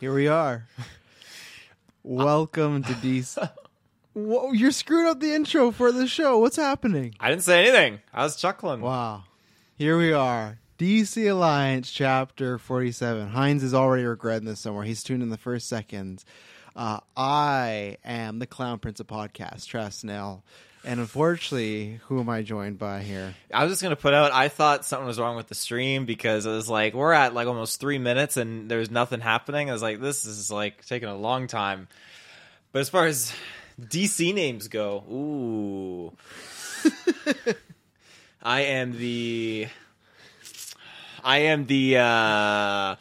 here we are. Welcome to DC. Whoa, you're screwing up the intro for the show. What's happening? I didn't say anything. I was chuckling. Wow. Here we are. DC Alliance chapter 47. Heinz is already regretting this somewhere. He's tuned in the first seconds. Uh, I am the Clown Prince of Podcast, Trav Snell. And unfortunately, who am I joined by here? I was just gonna put out. I thought something was wrong with the stream because it was like we're at like almost three minutes and there's nothing happening. I was like, this is like taking a long time. But as far as DC names go, ooh, I am the, I am the. uh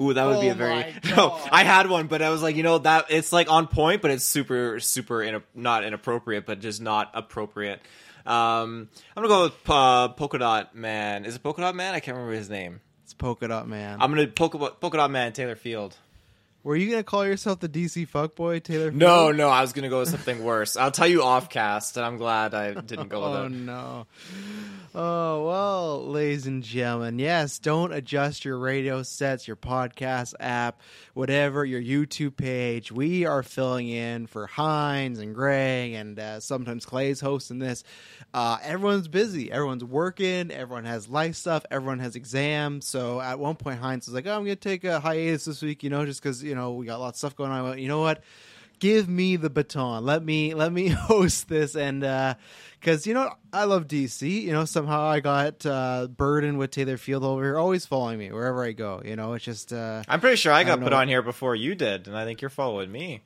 Ooh, that would be Oh a very no. I had one, but I was like, you know, that it's like on point, but it's super, super in, not inappropriate, but just not appropriate. Um, I'm gonna go with uh, Polka Dot Man. Is it Polka Dot Man? I can't remember his name. It's Polka Dot Man. I'm gonna Polka, Polka Dot Man Taylor Field. Were you going to call yourself the DC fuckboy, Taylor? No, Field? no, I was gonna go with something worse. I'll tell you off cast, and I'm glad I didn't go with that. Oh it. no. Oh well, ladies and gentlemen, yes, don't adjust your radio sets, your podcast app, whatever, your YouTube page. We are filling in for Heinz and Greg, and uh, sometimes Clay's hosting this. Uh, everyone's busy, everyone's working, everyone has life stuff, everyone has exams. So at one point, Heinz was like, "Oh, I'm going to take a hiatus this week," you know, just because you know we got lots of stuff going on. I went, you know what? give me the baton. Let me let me host this and because you know I love DC. You know somehow I got uh, burdened with Taylor Field over here, always following me wherever I go. You know it's just uh, I'm pretty sure I got put on here before you did, and I think you're following me.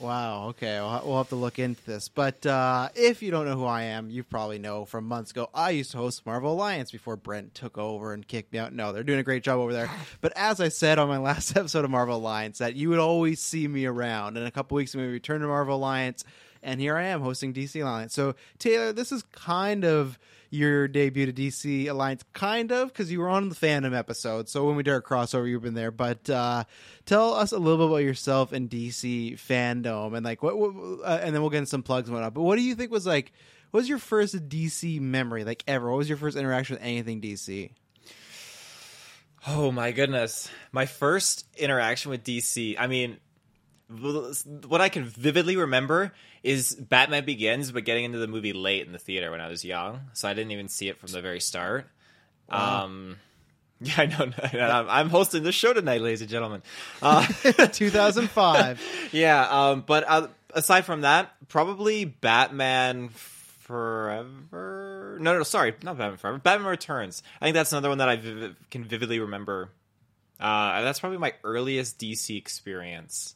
Wow. Okay, we'll, we'll have to look into this. But uh, if you don't know who I am, you probably know from months ago. I used to host Marvel Alliance before Brent took over and kicked me out. No, they're doing a great job over there. But as I said on my last episode of Marvel Alliance, that you would always see me around. And a couple weeks ago, we returned to Marvel Alliance, and here I am hosting DC Alliance. So Taylor, this is kind of your debut to DC Alliance, kind of, because you were on the fandom episode. So when we did our crossover, you've been there. But uh, tell us a little bit about yourself and DC fandom, and like what, what uh, and then we'll get into some plugs and whatnot. But what do you think was like? What was your first DC memory, like ever? What was your first interaction with anything DC? Oh my goodness. My first interaction with DC, I mean, what I can vividly remember is Batman Begins, but getting into the movie late in the theater when I was young. So I didn't even see it from the very start. Um, yeah, I know. I'm- hosting the show tonight, ladies and gentlemen. Uh, 2005. yeah, um, but uh, aside from that, probably Batman Forever. No, no, sorry, not Batman Forever. Batman Returns. I think that's another one that I viv- can vividly remember. Uh, that's probably my earliest DC experience.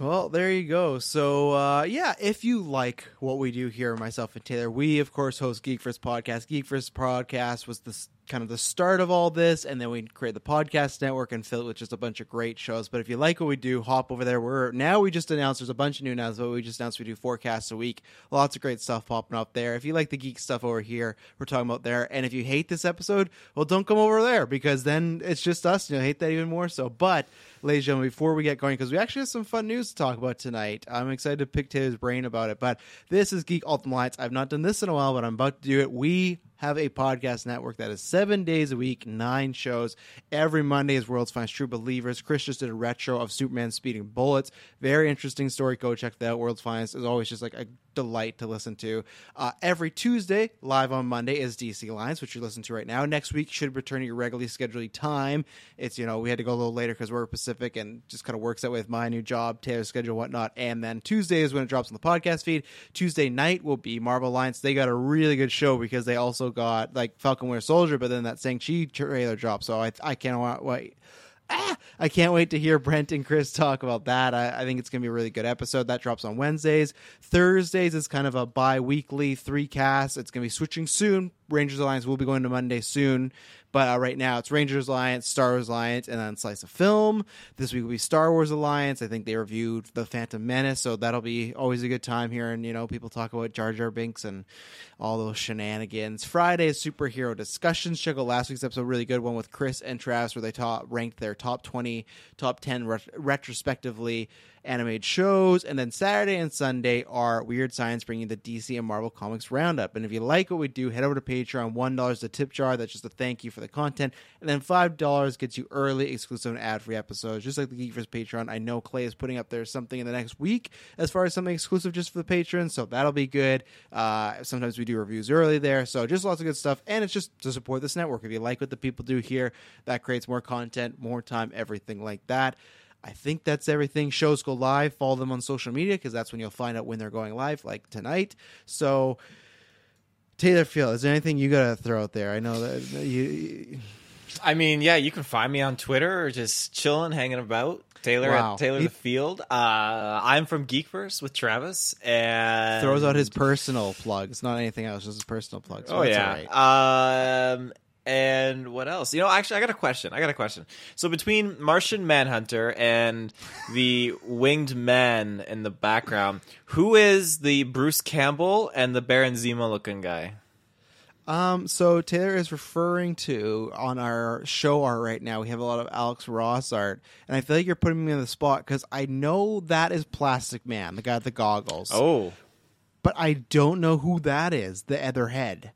Well, there you go. So, uh, yeah, if you like what we do here, myself and Taylor, we of course host Geek First Podcast. Geek First Podcast was the kind of the start of all this, and then we create the podcast network and fill it with just a bunch of great shows. But if you like what we do, hop over there. We're now we just announced there's a bunch of new announcements. But we just announced we do forecasts a week. Lots of great stuff popping up there. If you like the geek stuff over here, we're talking about there. And if you hate this episode, well, don't come over there because then it's just us, and you'll hate that even more. So, but ladies and gentlemen, before we get going, because we actually have some fun news to talk about tonight. I'm excited to pick Taylor's brain about it. But this is Geek Ultimate Alliance. I've not done this in a while, but I'm about to do it. We have a podcast network that is seven days a week, nine shows. Every Monday is World's Finest True Believers. Chris just did a retro of Superman speeding bullets. Very interesting story. Go check that out. World's Finest is always just like a delight to listen to. Uh, every Tuesday, live on Monday, is DC Alliance, which you're listening to right now. Next week should return to your regularly scheduled time. It's, you know, we had to go a little later because we're Pacific and just kind of works out with my new job, Taylor's schedule, whatnot. And then Tuesday is when it drops on the podcast feed. Tuesday night will be Marvel Alliance. They got a really good show because they also got like Falcon Winter Soldier, but then that Shang-Chi trailer dropped. So I, I can't wait. Ah, I can't wait to hear Brent and Chris talk about that. I, I think it's going to be a really good episode. That drops on Wednesdays. Thursdays is kind of a bi weekly three cast. It's going to be switching soon. Rangers Alliance will be going to Monday soon. But uh, right now, it's Rangers Alliance, Star Wars Alliance, and then Slice of Film. This week will be Star Wars Alliance. I think they reviewed The Phantom Menace, so that'll be always a good time here. And, you know, people talk about Jar Jar Binks and all those shenanigans. Friday is superhero discussions. Check out last week's episode, really good one with Chris and Travis, where they top, ranked their top 20, top 10 ret- retrospectively animated shows. And then Saturday and Sunday are Weird Science bringing the DC and Marvel Comics Roundup. And if you like what we do, head over to Patreon. $1 is the tip jar. That's just a thank you for the content. And then $5 gets you early, exclusive, and ad free episodes, just like the Geek First Patreon. I know Clay is putting up there something in the next week as far as something exclusive just for the patrons. So that'll be good. Uh, sometimes we do reviews early there. So just lots of good stuff. And it's just to support this network. If you like what the people do here, that creates more content, more time, everything like that. I think that's everything. Shows go live. Follow them on social media because that's when you'll find out when they're going live, like tonight. So, Taylor Field, is there anything you got to throw out there? I know that you. I mean, yeah, you can find me on Twitter or just chilling, hanging about. Taylor Wow. at Taylor He- the Field. Uh, I'm from Geekverse with Travis, and Throws out his personal plugs, not anything else, just his personal plugs. Oh That's yeah. all right. Um, and what else? You know, actually, I got a question. I got a question. So between Martian Manhunter and the winged man in the background, who is the Bruce Campbell and the Baron Zemo looking guy? Um, so Taylor is referring to on our show art right now. We have a lot of Alex Ross art, and I feel like you're putting me on the spot because I know that is Plastic Man, the guy with the goggles. Oh, but I don't know who that is. The other head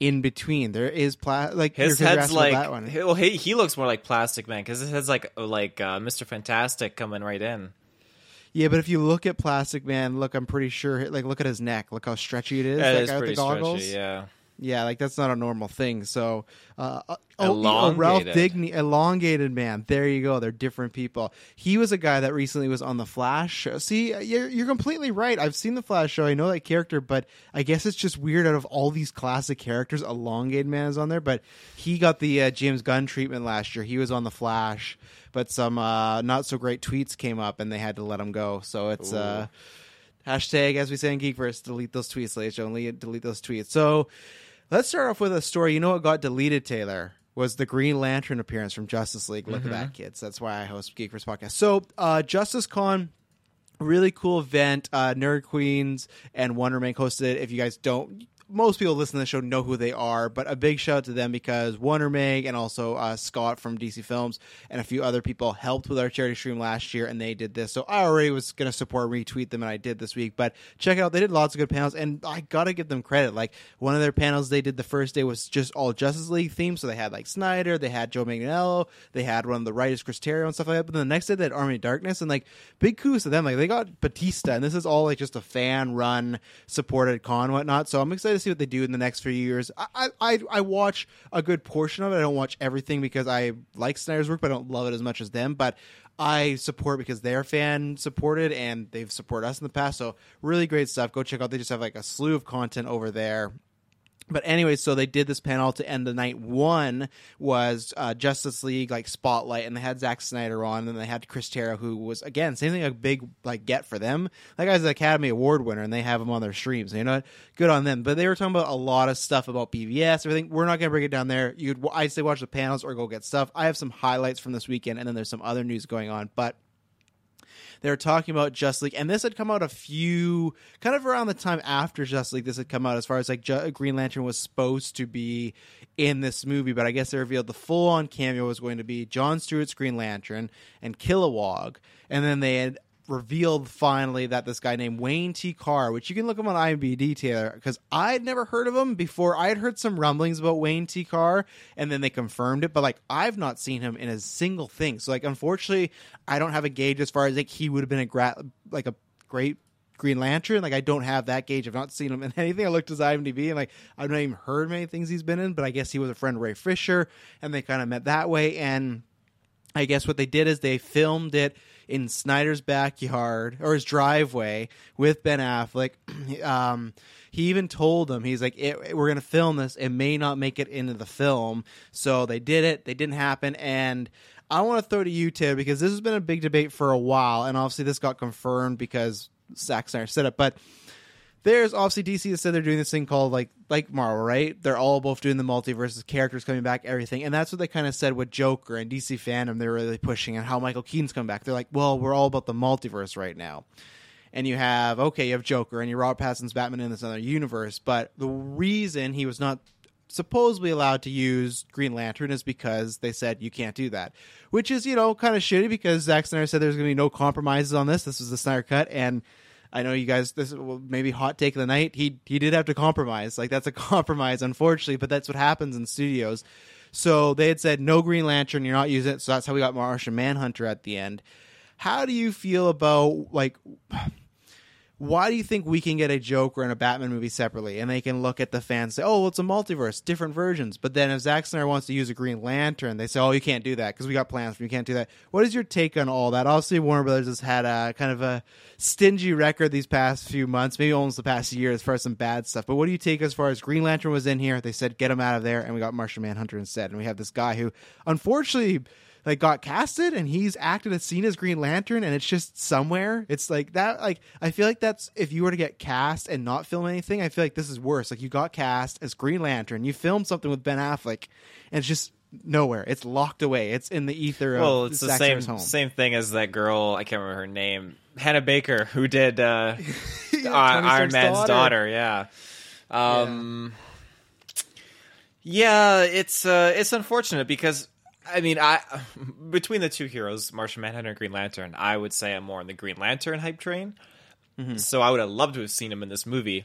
in between. There is pla- like his head's like that one. he- well, he he looks more like Plastic Man because his head's like like uh, Mister Fantastic coming right in. Yeah, but if you look at Plastic Man, look, I'm pretty sure. Like, look at his neck. Look how stretchy it is. Yeah, that it is guy with pretty the goggles. stretchy. Yeah. Yeah, like that's not a normal thing. So, uh, uh, oh, oh, Ralph. Dibny, elongated man. There you go. They're different people. He was a guy that recently was on the Flash show. See, you're you're completely right. I've seen the Flash show. I know that character, but I guess it's just weird. Out of all these classic characters, elongated man is on there. But he got the uh, James Gunn treatment last year. He was on the Flash, but some uh, not so great tweets came up, and they had to let him go. So it's. Uh, Hashtag, as we say in Geekverse, delete those tweets, ladies gentlemen. Delete those tweets. So let's start off with a story. You know what got deleted, Taylor? Was the Green Lantern appearance from Justice League. Look at that, kids. That's why I host Geekverse podcast. So, uh, Justice Con, really cool event. Uh, Nerd Queens and Wonder Man hosted it. If you guys don't, most people listening to the show know who they are, but a big shout out to them because Wonder Meg and also uh, Scott from DC Films and a few other people helped with our charity stream last year, and they did this. So I already was going to support retweet them, and I did this week. But check it out; they did lots of good panels, and I gotta give them credit. Like one of their panels they did the first day was just all Justice League themed, so they had like Snyder, they had Joe Manganiello, they had one of the writers Chris Terrio and stuff like that. But then the next day they had Army of Darkness, and like big kudos to them. Like they got Batista, and this is all like just a fan run supported con whatnot. So I'm excited to see what they do in the next few years. I I I watch a good portion of it. I don't watch everything because I like Snyder's work, but I don't love it as much as them. But I support because they're fan supported and they've supported us in the past. So really great stuff. Go check out. They just have like a slew of content over there. But anyway, so they did this panel to end the night. One was uh, Justice League like spotlight, and they had Zack Snyder on, and they had Chris Terrio, who was again same thing, a big like get for them. That guy's an Academy Award winner, and they have him on their streams. You know, good on them. But they were talking about a lot of stuff about BVS, everything. We're not gonna bring it down there. You'd I'd say watch the panels or go get stuff. I have some highlights from this weekend, and then there's some other news going on, but they were talking about Just League, and this had come out a few kind of around the time after Just League. This had come out as far as like Green Lantern was supposed to be in this movie, but I guess they revealed the full on cameo was going to be John Stewart's Green Lantern and Kilowog, and then they had revealed finally that this guy named Wayne T. Carr, which you can look him on IMDb, Taylor, because I'd never heard of him before. I had heard some rumblings about Wayne T. Carr, and then they confirmed it, but like I've not seen him in a single thing. So like, unfortunately, I don't have a gauge as far as like he would have been a gra- like a great Green Lantern. Like I don't have that gauge. I've not seen him in anything. I looked his IMDb and like I've not even heard many things he's been in, but I guess he was a friend of Ray Fisher, and they kind of met that way. And I guess what they did is they filmed it in Snyder's backyard or his driveway with Ben Affleck. um, he even told them he's like, it, "We're going to film this. It may not make it into the film." So they did it. They didn't happen, and I want to throw to you, Ted, because this has been a big debate for a while, and obviously this got confirmed because Zack Snyder said it, but there's obviously DC that said they're doing this thing called like like Marvel, right? They're all both doing the multiverses, characters coming back, everything, and that's what they kind of said with Joker and DC fandom. They're really pushing and how Michael Keaton's coming back. They're like, well, we're all about the multiverse right now. And you have okay, you have Joker and you Robert Pattinson's Batman in this other universe, but the reason he was not supposedly allowed to use Green Lantern is because they said you can't do that, which is you know kind of shitty because Zack Snyder said there's going to be no compromises on this. This was the Snyder cut, and I know you guys. This well, maybe hot take of the night. He he did have to compromise. Like that's a compromise, unfortunately, but that's what happens in studios. So they had said no Green Lantern, you're not using it. So that's how we got Martian Manhunter at the end. How do you feel about like? Why do you think we can get a Joker and a Batman movie separately, and they can look at the fans and say, "Oh, well, it's a multiverse, different versions." But then if Zack Snyder wants to use a Green Lantern, they say, "Oh, you can't do that because we got plans. for You can't do that." What is your take on all that? Obviously, Warner Brothers has had a kind of a stingy record these past few months, maybe almost the past year, as far as some bad stuff. But what do you take as far as Green Lantern was in here? They said, "Get him out of there," and we got Martian Manhunter instead, and we have this guy who, unfortunately like got casted and he's acted as seen as Green Lantern and it's just somewhere. It's like that like I feel like that's if you were to get cast and not film anything, I feel like this is worse. Like you got cast as Green Lantern, you filmed something with Ben Affleck and it's just nowhere. It's locked away. It's in the ether Well, it's the same home. same thing as that girl. I can't remember her name. Hannah Baker, who did uh, Yeah, uh, Iron Man's daughter. Yeah. Um, yeah. it's uh, it's unfortunate because I mean, I between the two heroes, Martian Manhunter and Green Lantern, I would say I'm more on the Green Lantern hype train. Mm-hmm. So I would have loved to have seen him in this movie.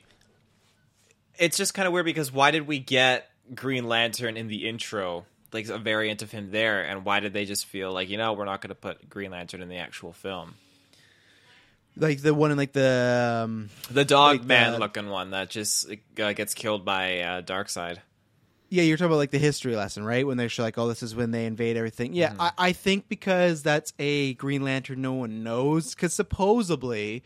It's just kind of weird because why did we get Green Lantern in the intro, like a variant of him there, and why did they just feel like you know we're not going to put Green Lantern in the actual film? Like the one in like the um, The dog Like man the- looking one that just uh, gets killed by uh, Darkseid. Yeah, you're talking about like the history lesson, right? When they show like, oh, this is when they invade everything. Yeah, mm-hmm. I, I think because that's a Green Lantern no one knows. Because supposedly,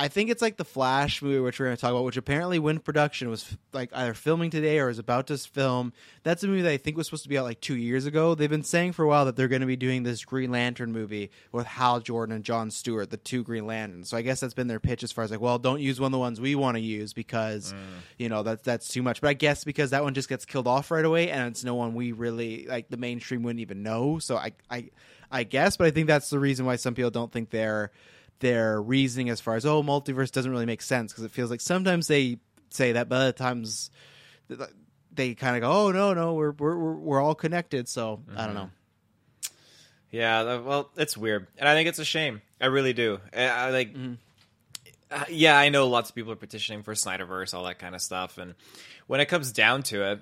I think it's like the Flash movie, which we're going to talk about, which apparently Wind Production was like either filming today or is about to film. That's a movie that I think was supposed to be out like two years ago. They've been saying for a while that they're going to be doing this Green Lantern movie with Hal Jordan and John Stewart, the two Green Lanterns. So I guess that's been their pitch as far as like, well, don't use one of the ones we want to use because mm. you know that's that's too much. But I guess because that one just gets killed off right away, and it's no one we really like the mainstream wouldn't even know. So I I I guess, but I think that's the reason why some people don't think they're their reasoning as far as oh multiverse doesn't really make sense because it feels like sometimes they say that but other times they kind of go oh no no we're we're we're, all connected so i don't know Yeah, well, it's weird, and I think it's a shame. I really do. I, like. Uh, yeah, I know lots of people are petitioning for Snyderverse, all that kind of stuff, and when it comes down to it,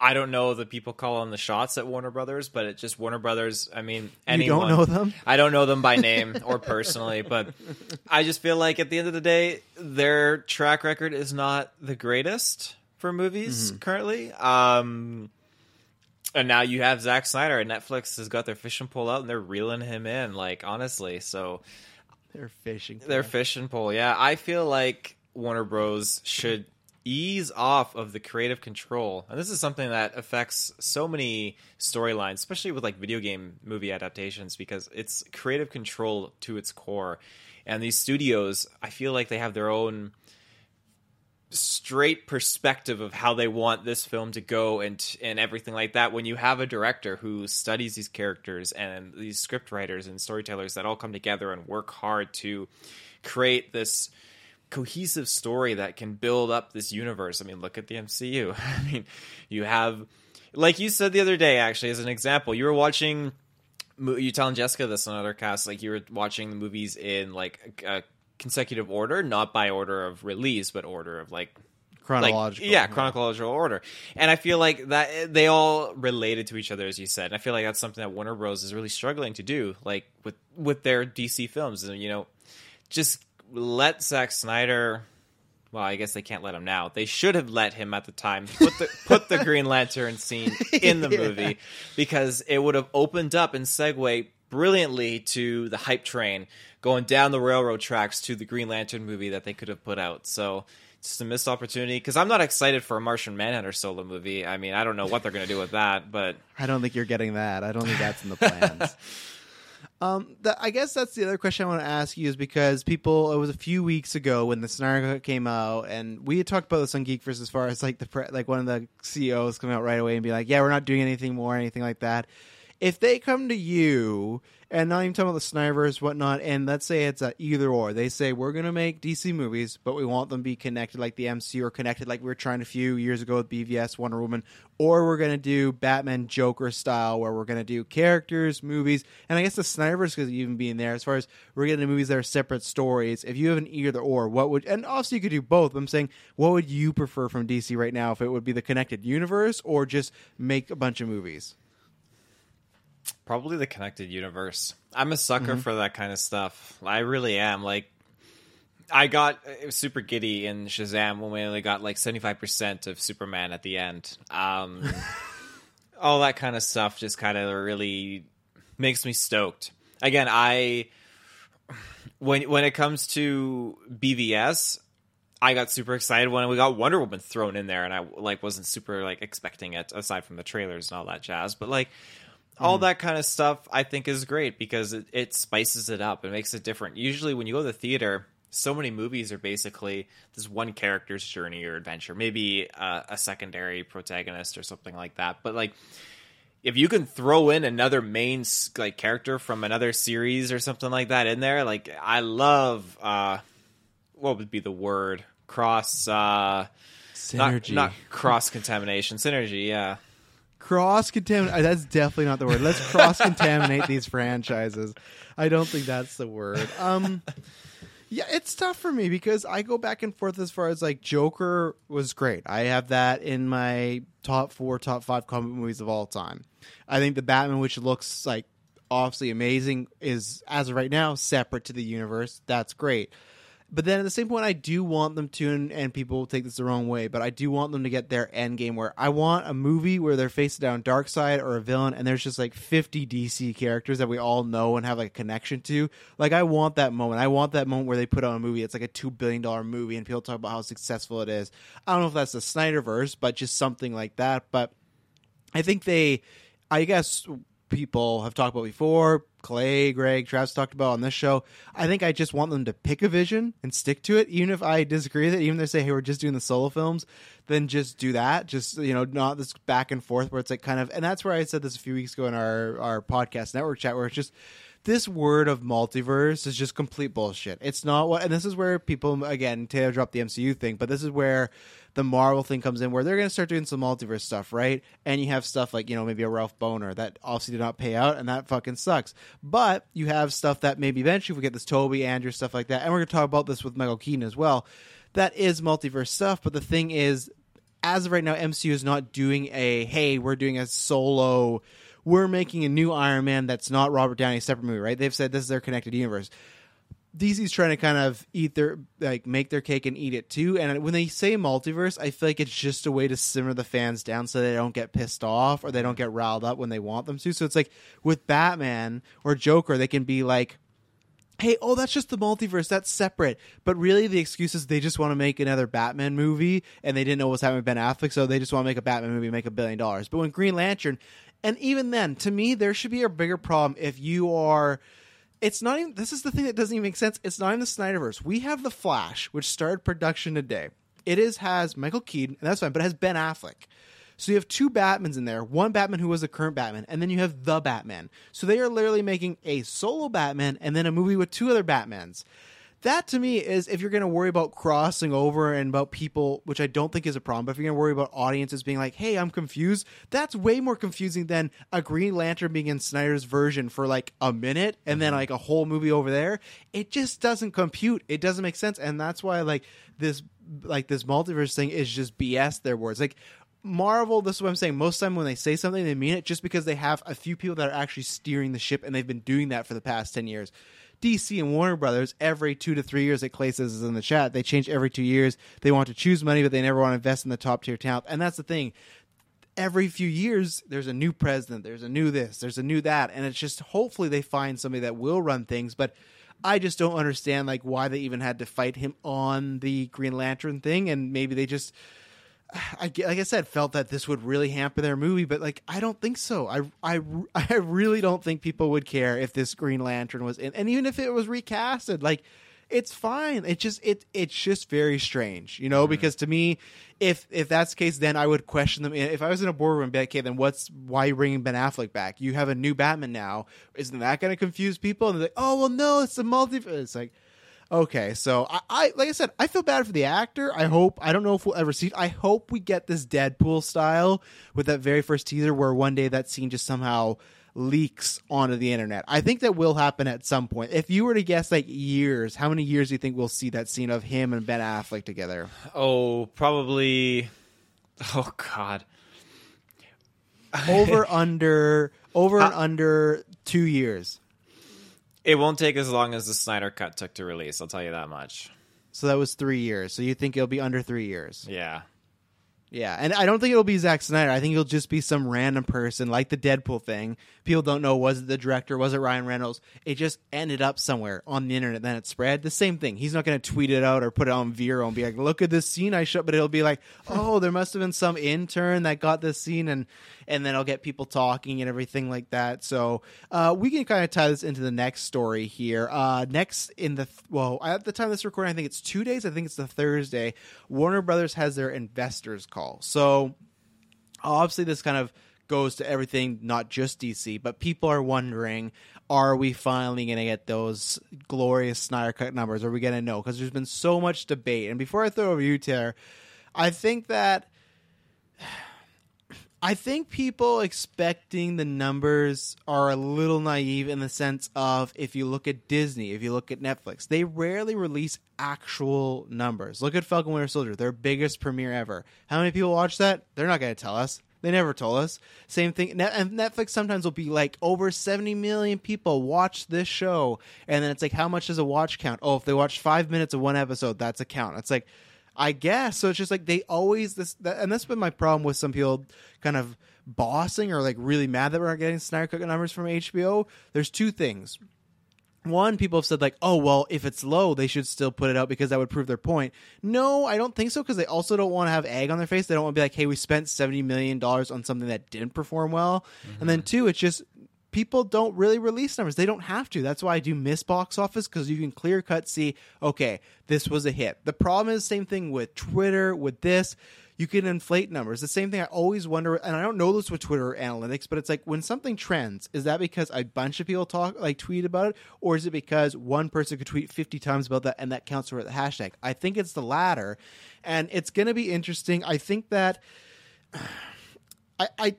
I don't know the people calling the shots at Warner Brothers, but it just Warner Brothers. I mean, you don't know them I don't know them by name or personally, but I just feel like at the end of the day, their track record is not the greatest for movies currently. Um, and now you have Zack Snyder, and Netflix has got their fishing pole out, and they're reeling him in. Like honestly, so they're fishing their fishing pole. Yeah, I feel like Warner Bros. should ease off of the creative control. And this is something that affects so many storylines, especially with like video game movie adaptations, because it's creative control to its core. And these studios, I feel like they have their own straight perspective of how they want this film to go and and everything like that when you have a director who studies these characters and these script writers and storytellers that all come together and work hard to create this cohesive story that can build up this universe. I mean, look at the MCU. I mean, you have, like you said the other day, actually, as an example, you were watching. You telling Jessica this on other casts, like you were watching the movies in like a consecutive order, not by order of release, but order of like chronological. Like, yeah, chronological order. And I feel like that they all related to each other, as you said. And I feel like that's something that Warner Bros. is really struggling to do, like with with their DC films. And you know, just let Zack Snyder. Well, I guess they can't let him now. They should have let him at the time put the put the Green Lantern scene in the Yeah. movie because it would have opened up and segue brilliantly to the hype train going down the railroad tracks to the Green Lantern movie that they could have put out. So it's just a missed opportunity because I'm not excited for a Martian Manhunter solo movie. I mean, I don't know what they're going to do with that, but I don't think you're getting that. I don't think that's in the plans. um, the, I guess that's the other question I want to ask you is because people, it was a few weeks ago when the Cut came out, and we had talked about this on Geekverse as far as like the pre- like one of the CEOs coming out right away and be like, "Yeah, we're not doing anything more, anything like that." If they come to you and not even talking about the Snyderverse, whatnot, and let's say it's a either or, they say we're gonna make DC movies, but we want them to be connected like the MCU or connected like we were trying a few years ago with BVS, Wonder Woman, or we're gonna do Batman Joker style where we're gonna do characters, movies, and I guess the Snyderverse could even be in there as far as we're getting movies that are separate stories. If you have an either or, what would and also you could do both. I'm saying what would you prefer from DC right now if it would be the connected universe or just make a bunch of movies? Probably the connected universe. I'm a sucker for that kind of stuff. I really am. Like, I got super giddy in Shazam when we only got like 75% of Superman at the end. Um, all that kind of stuff just kind of really makes me stoked. Again, I when when it comes to BVS, I got super excited when we got Wonder Woman thrown in there, and I like wasn't super like expecting it aside from the trailers and all that jazz. But like all that kind of stuff, I think is great because it, it spices it up. It makes it different. Usually, when you go to the theater, so many movies are basically this one character's journey or adventure, maybe uh, a secondary protagonist or something like that. But like if you can throw in another main like character from another series or something like that in there, like I love uh what would be the word? Cross uh Synergy. Not, not cross contamination. Synergy, yeah. Cross contaminate. That's definitely not the word. Let's cross contaminate these franchises. I don't think that's the word. Um, yeah, it's tough for me because I go back and forth as far as like Joker was great. I have that in my top four, top five comic movies of all time. I think the Batman, which looks like obviously amazing, is as of right now separate to the universe. That's great. But then at the same point, I do want them to, and, and people will take this the wrong way, but I do want them to get their end game where I want a movie where they're facing down Darkseid or a villain, and there's just like 50 DC characters that we all know and have like a connection to. Like I want that moment. I want that moment where they put on a movie. It's like a two billion dollar movie, and people talk about how successful it is. I don't know if that's the Snyderverse, but just something like that. But I think they, I guess people have talked about before. Clay, Greg, Travis talked about on this show. I think I just want them to pick a vision and stick to it. Even if I disagree with it, even if they say, "Hey, we're just doing the solo films," then just do that. Just you know, not this back and forth where it's like kind of. And that's where I said this a few weeks ago in our our podcast network chat, where it's just this word of multiverse is just complete bullshit. It's not what, and this is where people again Taylor dropped the MCU thing, but this is where the Marvel thing comes in, where they're going to start doing some multiverse stuff, right? And you have stuff like you know maybe a Ralph Boner that obviously did not pay out, and that fucking sucks. But you have stuff that maybe eventually we get this Toby, Andrew stuff like that, and we're going to talk about this with Michael Keaton as well. That is multiverse stuff, but the thing is, as of right now, MCU is not doing a hey, we're doing a solo. We're making a new Iron Man that's not Robert Downey's separate movie, right? They've said this is their connected universe. DC's trying to kind of eat their like make their cake and eat it too. And when they say multiverse, I feel like it's just a way to simmer the fans down so they don't get pissed off or they don't get riled up when they want them to. So it's like with Batman or Joker, they can be like hey, oh, that's just the multiverse. That's separate. But really, the excuse is they just want to make another Batman movie, and they didn't know what's happening with Ben Affleck, so they just want to make a Batman movie, and make a billion dollars. But when Green Lantern, and even then, to me, there should be a bigger problem if you are. It's not even. This is the thing that doesn't even make sense. It's not even the Snyderverse. We have the Flash, which started production today. It is has Michael Keaton, and that's fine, but it has Ben Affleck. So you have two Batmans in there, one Batman who was the current Batman, and then you have the Batman. So they are literally making a solo Batman and then a movie with two other Batmans. That to me is if you're going to worry about crossing over and about people, which I don't think is a problem, but if you're going to worry about audiences being like, hey, I'm confused, that's way more confusing than a Green Lantern being in Snyder's version for like a minute and then mm-hmm. like a whole movie over there. It just doesn't compute. It doesn't make sense. And that's why like this like this multiverse thing is just BS their words. Like Marvel, this is what I'm saying. Most time when they say something, they mean it just because they have a few people that are actually steering the ship, and they've been doing that for the past 10 years. DC and Warner Brothers, every two to three years, like Clay says is in the chat, they change every two years. They want to choose money, but they never want to invest in the top tier talent. And that's the thing. Every few years, there's a new president, there's a new this, there's a new that. And it's just hopefully they find somebody that will run things. But I just don't understand like why they even had to fight him on the Green Lantern thing. And maybe they just I, like I said, felt that this would really hamper their movie, but like I don't think so. I, I, I really don't think people would care if this Green Lantern was in, and even if it was recasted, like it's fine. It just it it's just very strange, you know. Mm-hmm. Because to me, if if that's the case, then I would question them. If I was in a boardroom, be like, okay, then what's why are you bringing Ben Affleck back? You have a new Batman now. Isn't that going to confuse people? And they're like, oh well, no, it's a multi. It's like Okay, so I, I, like I said, I feel bad for the actor. I hope I don't know if we'll ever see. I hope we get this Deadpool style with that very first teaser, where one day that scene just somehow leaks onto the internet. I think that will happen at some point. If you were to guess like years, how many years do you think we'll see that scene of him and Ben Affleck together? Oh, probably. Oh God. over under over and under two years. It won't take as long as the Snyder Cut took to release. I'll tell you that much. So that was three years. So you think it'll be under three years? Yeah. Yeah, and I don't think it'll be Zack Snyder. I think it'll just be some random person, like the Deadpool thing. People don't know was it the director, was it Ryan Reynolds? It just ended up somewhere on the internet, then it spread. The same thing. He's not going to tweet it out or put it on Vero and be like, "Look at this scene I shot," but it'll be like, "Oh, there must have been some intern that got this scene," and and then I'll get people talking and everything like that. So uh, we can kind of tie this into the next story here. Uh, next in the well, at the time of this recording, I think it's two days. I think it's the Thursday. Warner Brothers has their investors call. So obviously, this kind of goes to everything, not just DC, but people are wondering are we finally going to get those glorious Snyder Cut numbers? Are we going to know? Because there's been so much debate. And before I throw over you, Tara, I think that I think people expecting the numbers are a little naive in the sense of if you look at Disney, if you look at Netflix, they rarely release actual numbers. Look at Falcon Winter Soldier, their biggest premiere ever. How many people watch that? They're not going to tell us. They never told us. Same thing. And Netflix sometimes will be like over 70 million people watch this show. And then it's like, how much does a watch count? Oh, if they watch five minutes of one episode, that's a count. It's like, I guess. So it's just like they always this, that, and that's been my problem with some people kind of bossing or like really mad that we're not getting Snyder Cut numbers from HBO. There's two things. One, people have said like, oh well, if it's low, they should still put it out because that would prove their point. No, I don't think so because they also don't want to have egg on their face. They don't want to be like, hey, we spent seventy million dollars on something that didn't perform well. Mm-hmm. And then two, it's just people don't really release numbers. They don't have to. That's why I do miss box office because you can clear cut see, okay, this was a hit. The problem is the same thing with Twitter, with this. You can inflate numbers. The same thing I always wonder, and I don't know this with Twitter analytics, but it's like when something trends, is that because a bunch of people talk, like tweet about it, or is it because one person could tweet 50 times about that and that counts for the hashtag? I think it's the latter, and it's going to be interesting. I think that. I, I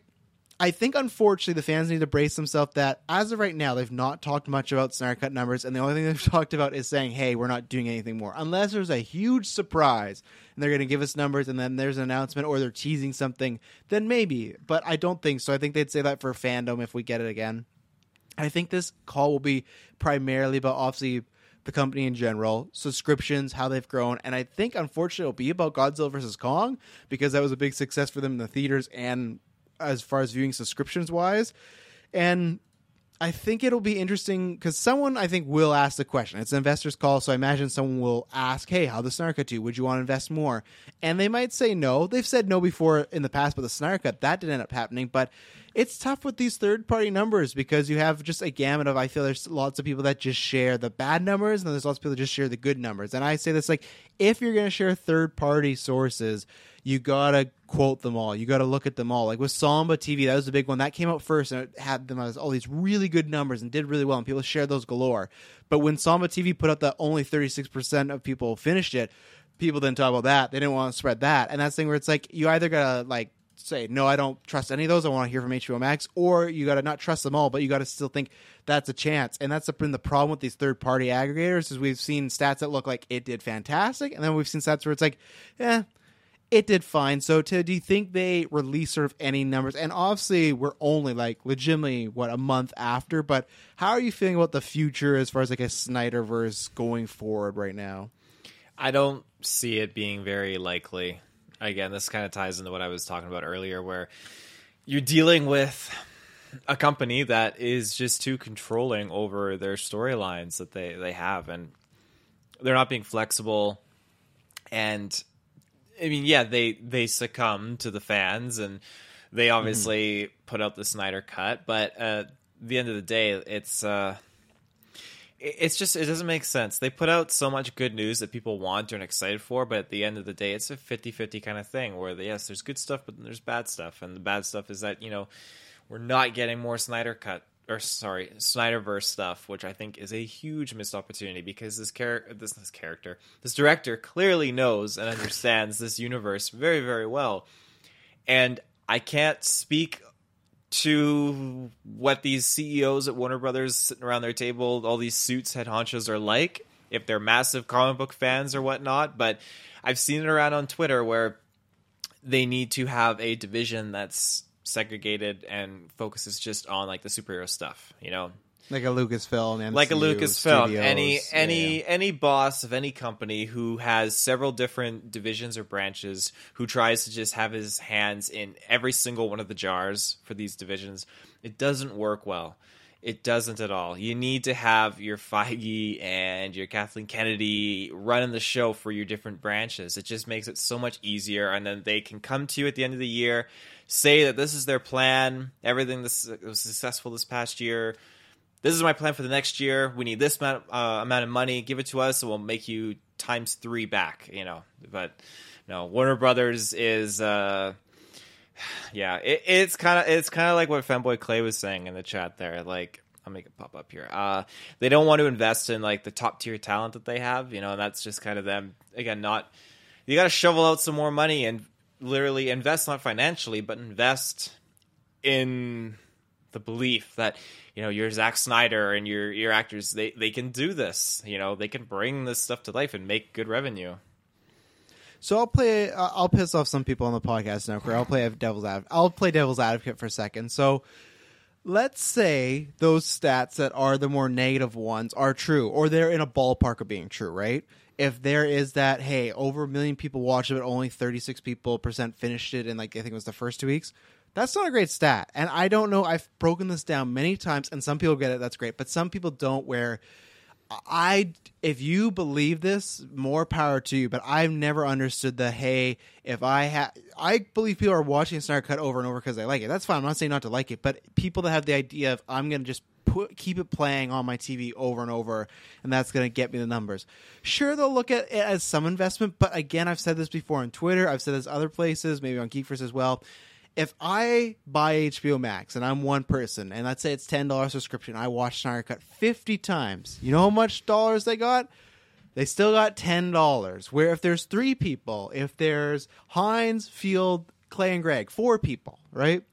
I think unfortunately the fans need to brace themselves that as of right now they've not talked much about Snyder Cut numbers, and the only thing they've talked about is saying, "Hey, we're not doing anything more," unless there's a huge surprise and they're going to give us numbers, and then there's an announcement or they're teasing something. Then maybe, but I don't think so. I think they'd say that for fandom if we get it again. I think this call will be primarily about obviously the company in general, subscriptions, how they've grown, and I think unfortunately it'll be about Godzilla versus Kong because that was a big success for them in the theaters and as far as viewing subscriptions wise. And I think it'll be interesting because someone I think will ask the question. It's an investor's call, so I imagine someone will ask, "Hey, how the Cut do? Would you want to invest more?" And they might say no. They've said no before in the past, but the Cut that didn't end up happening. But it's tough with these third party numbers because you have just a gamut of. I feel there's lots of people that just share the bad numbers, and there's lots of people that just share the good numbers. And I say this like, if you're going to share third party sources you gotta quote them all. You gotta look at them all. Like with Samba TV, that was the big one that came out first, and it had them as all these really good numbers and did really well, and people shared those galore. But when Samba TV put out that only thirty six percent of people finished it, people didn't talk about that. They didn't want to spread that, and that's the thing where it's like you either gotta like say no i don't trust any of those i want to hear from hbo max or you got to not trust them all but you got to still think that's a chance and that's been the problem with these third party aggregators is we've seen stats that look like it did fantastic and then we've seen stats where it's like yeah it did fine. So, to, do you think they release sort of any numbers? And obviously, we're only like legitimately what a month after. But how are you feeling about the future as far as like a Snyderverse going forward right now? I don't see it being very likely. Again, this kind of ties into what I was talking about earlier, where you're dealing with a company that is just too controlling over their storylines that they they have, and they're not being flexible and I mean, yeah, they they succumb to the fans, and they mm-hmm. obviously mm-hmm. put out the Snyder cut. But at the end of the day, it's uh, it's just it doesn't make sense. They put out so much good news that people want and excited for, but at the end of the day, it's a 50-50 kind of thing where yes, there's good stuff, but there's bad stuff, and the bad stuff is that you know we're not getting more Snyder cut or sorry, Snyderverse stuff, which I think is a huge missed opportunity because this character, this, this character, this director clearly knows and understands this universe very, very well, and I can't speak to what these CEOs at Warner Brothers sitting around their table, all these suits head honchos are like, if they're massive comic book fans or whatnot, but I've seen it around on Twitter where they need to have a division that's segregated and focuses just on like the superhero stuff. You know, like a Lucasfilm, MCU, like a Lucasfilm. Studios, any any yeah. any boss of any company who has several different divisions or branches who tries to just have his hands in every single one of the jars for these divisions, it doesn't work well. It doesn't at all. You need to have your Feige and your Kathleen Kennedy running the show for your different branches. It just makes it so much easier, and then they can come to you at the end of the year say that this is their plan. Everything this was successful this past year. This is my plan for the next year. We need this amount, uh, amount of money. Give it to us, and we'll make you times three back. You know, but no, Warner Brothers is. Uh, yeah, it, it's kind of it's kind of like what Fanboy Clay was saying in the chat there. Like, I'll make it pop up here. Uh, they don't want to invest in like the top tier talent that they have, you know, and that's just kind of them again. Not you got to shovel out some more money and literally invest not financially, but invest in the belief that you know your Zack Snyder and your your actors they they can do this. You know they can bring this stuff to life and make good revenue. So I'll play. Uh, I'll piss off some people on the podcast now. I'll play devil's advocate. I'll play devil's advocate for a second. So let's say those stats that are the more negative ones are true, or they're in a ballpark of being true, right? if there is that hey over a million people watched it but only 36 people percent finished it in like i think it was the first two weeks that's not a great stat and i don't know i've broken this down many times and some people get it that's great but some people don't where i if you believe this more power to you but i've never understood the hey if i have i believe people are watching star cut over and over because they like it that's fine i'm not saying not to like it but people that have the idea of i'm going to just put keep it playing on my TV over and over, and that's going to get me the numbers. Sure, they'll look at it as some investment, but again, I've said this before on Twitter. I've said this other places, maybe on Geekverse as well. If I buy HBO Max and I'm one person, and let's say it's ten dollars subscription, I watch Snyder Cut fifty times. You know how much dollars they got? They still got ten dollars. Where if there's three people, if there's Hines, Field, Clay, and Greg, four people, right?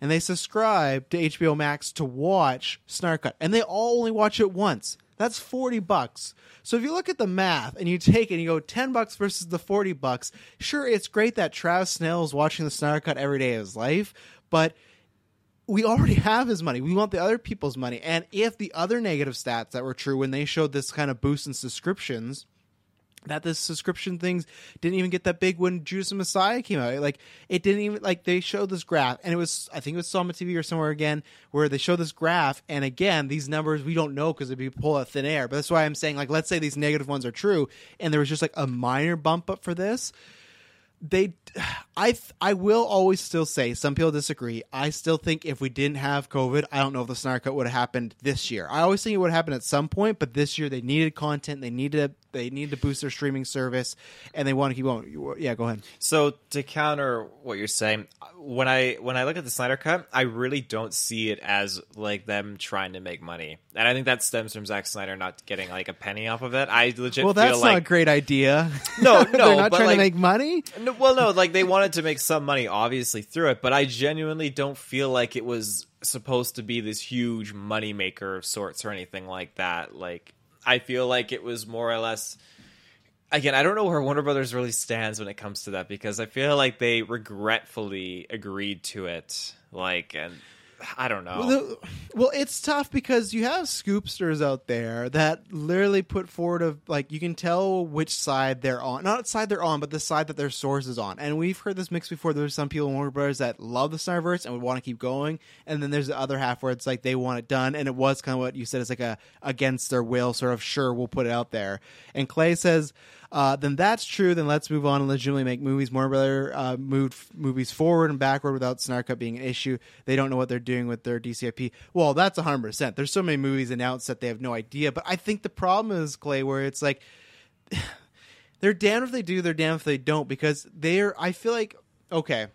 and they subscribe to HBO Max to watch Cut, and they all only watch it once. That's 40 bucks. So if you look at the math and you take it and you go 10 bucks versus the 40 bucks, sure, it's great that Travis Snell is watching the Snyder Cut every day of his life, but we already have his money. We want the other people's money. And if the other negative stats that were true when they showed this kind of boost in subscriptions that the subscription things didn't even get that big when Judas and Messiah came out. Like it didn't even like they showed this graph, and it was I think it was Samba TV or somewhere again where they showed this graph, and again these numbers we don't know because it'd be pulled out thin air. But that's why I'm saying like let's say these negative ones are true, and there was just like a minor bump up for this they i i will always still say some people disagree i still think if we didn't have covid i don't know if the snyder cut would have happened this year i always think it would happen at some point but this year they needed content they needed they need to boost their streaming service and they want to keep going yeah go ahead So to counter what you're saying, when I when I look at the Snyder Cut, I really don't see it as like them trying to make money, and I think that stems from Zack Snyder not getting like a penny off of it. I legit well that's not a great idea No, they're no, not but, trying like- to make money No, well, no, like they wanted to make some money, obviously, through it, but I genuinely don't feel like it was supposed to be this huge money maker of sorts or anything like that. Like, I feel like it was more or less. Again, I don't know where Warner Brothers really stands when it comes to that because I feel like they regretfully agreed to it. Like, and I don't know. Well, the- well, it's tough because you have scoopsters out there that literally put forward of like you can tell which side they're on, not side they're on, but the side that their source is on. And we've heard this mix before. There's some people in Warner Brothers that love the Snyderverse and would want to keep going, and then there's the other half where it's like they want it done, and it was kind of what you said. It's like a against their will, sort of. Sure, we'll put it out there. And Clay says. Uh, then that's true. Then let's move on and legitimately make movies. Warner Brother uh, movies forward and backward without Snyder Cut being an issue. They don't know what they're doing with their DCIP. Well, that's 100. percent There's so many movies announced that they have no idea. But I think the problem is Clay, where it's like they're damned if they do, they're damned if they don't, because they're. I feel like okay,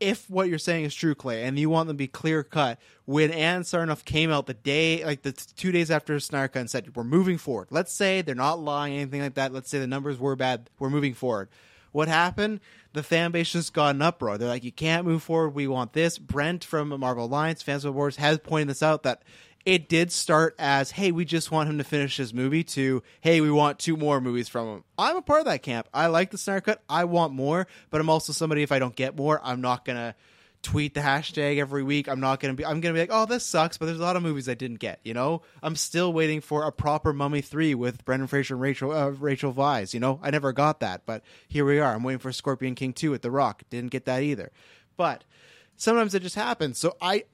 if what you're saying is true, Clay, and you want them to be clear cut, when Ann Sarnoff came out the day, like the two days after Cut and said, we're moving forward. Let's say they're not lying, anything like that. Let's say the numbers were bad. We're moving forward. What happened? The fan base just got an uproar. They're like, you can't move forward. We want this. Brent from Marvel Alliance, Fans of Wars, has pointed this out that it did start as, hey, we just want him to finish his movie, to, hey, we want two more movies from him. I'm a part of that camp. I like the Snyder Cut. I want more, but I'm also somebody, if I don't get more, I'm not going to tweet the hashtag every week. I'm not going to be, I'm going to be like, oh, this sucks, but there's a lot of movies I didn't get, you know? I'm still waiting for a proper Mummy 3 with Brendan Fraser and Rachel, uh, Rachel Weisz, you know? I never got that, but here we are. I'm waiting for Scorpion King 2 with The Rock. Didn't get that either. But sometimes it just happens. So I,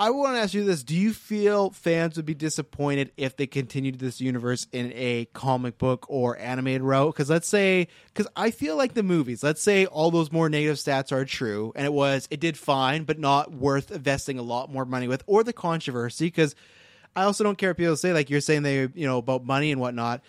I want to ask you this: Do you feel fans would be disappointed if they continued this universe in a comic book or animated route? Because let's say, because I feel like the movies. Let's say all those more negative stats are true, and it was it did fine, but not worth investing a lot more money with, or the controversy. Because I also don't care if people say like you're saying they you know about money and whatnot.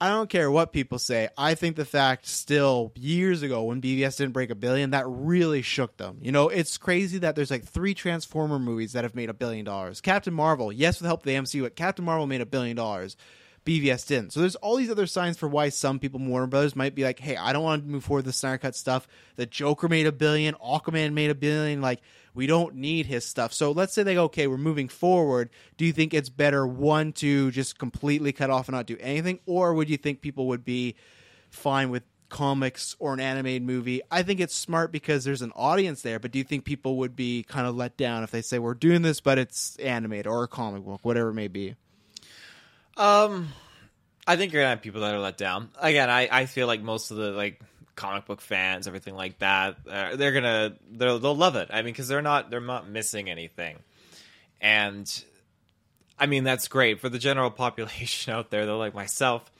I don't care what people say. I think the fact still years ago when BVS didn't break a billion, that really shook them. You know, it's crazy that there's like three Transformer movies that have made a billion dollars. Captain Marvel, yes, with the help of the MCU, but Captain Marvel made a billion dollars. BVS didn't. So there's all these other signs for why some people, Warner Brothers, might be like, hey, I don't want to move forward with the Snyder Cut stuff. The Joker made a billion, Aquaman made a billion. Like, we don't need his stuff. So let's say they go, okay, we're moving forward. Do you think it's better, one, to just completely cut off and not do anything? Or would you think people would be fine with comics or an animated movie? I think it's smart because there's an audience there, but do you think people would be kind of let down if they say, we're doing this, but it's animated or a comic book, whatever it may be? Um, I think you're gonna have people that are let down. Again, I, I feel like most of the like comic book fans, everything like that, uh, they're gonna they'll they'll love it. I mean, because they're not they're not missing anything, and I mean that's great for the general population out there. Though, like myself,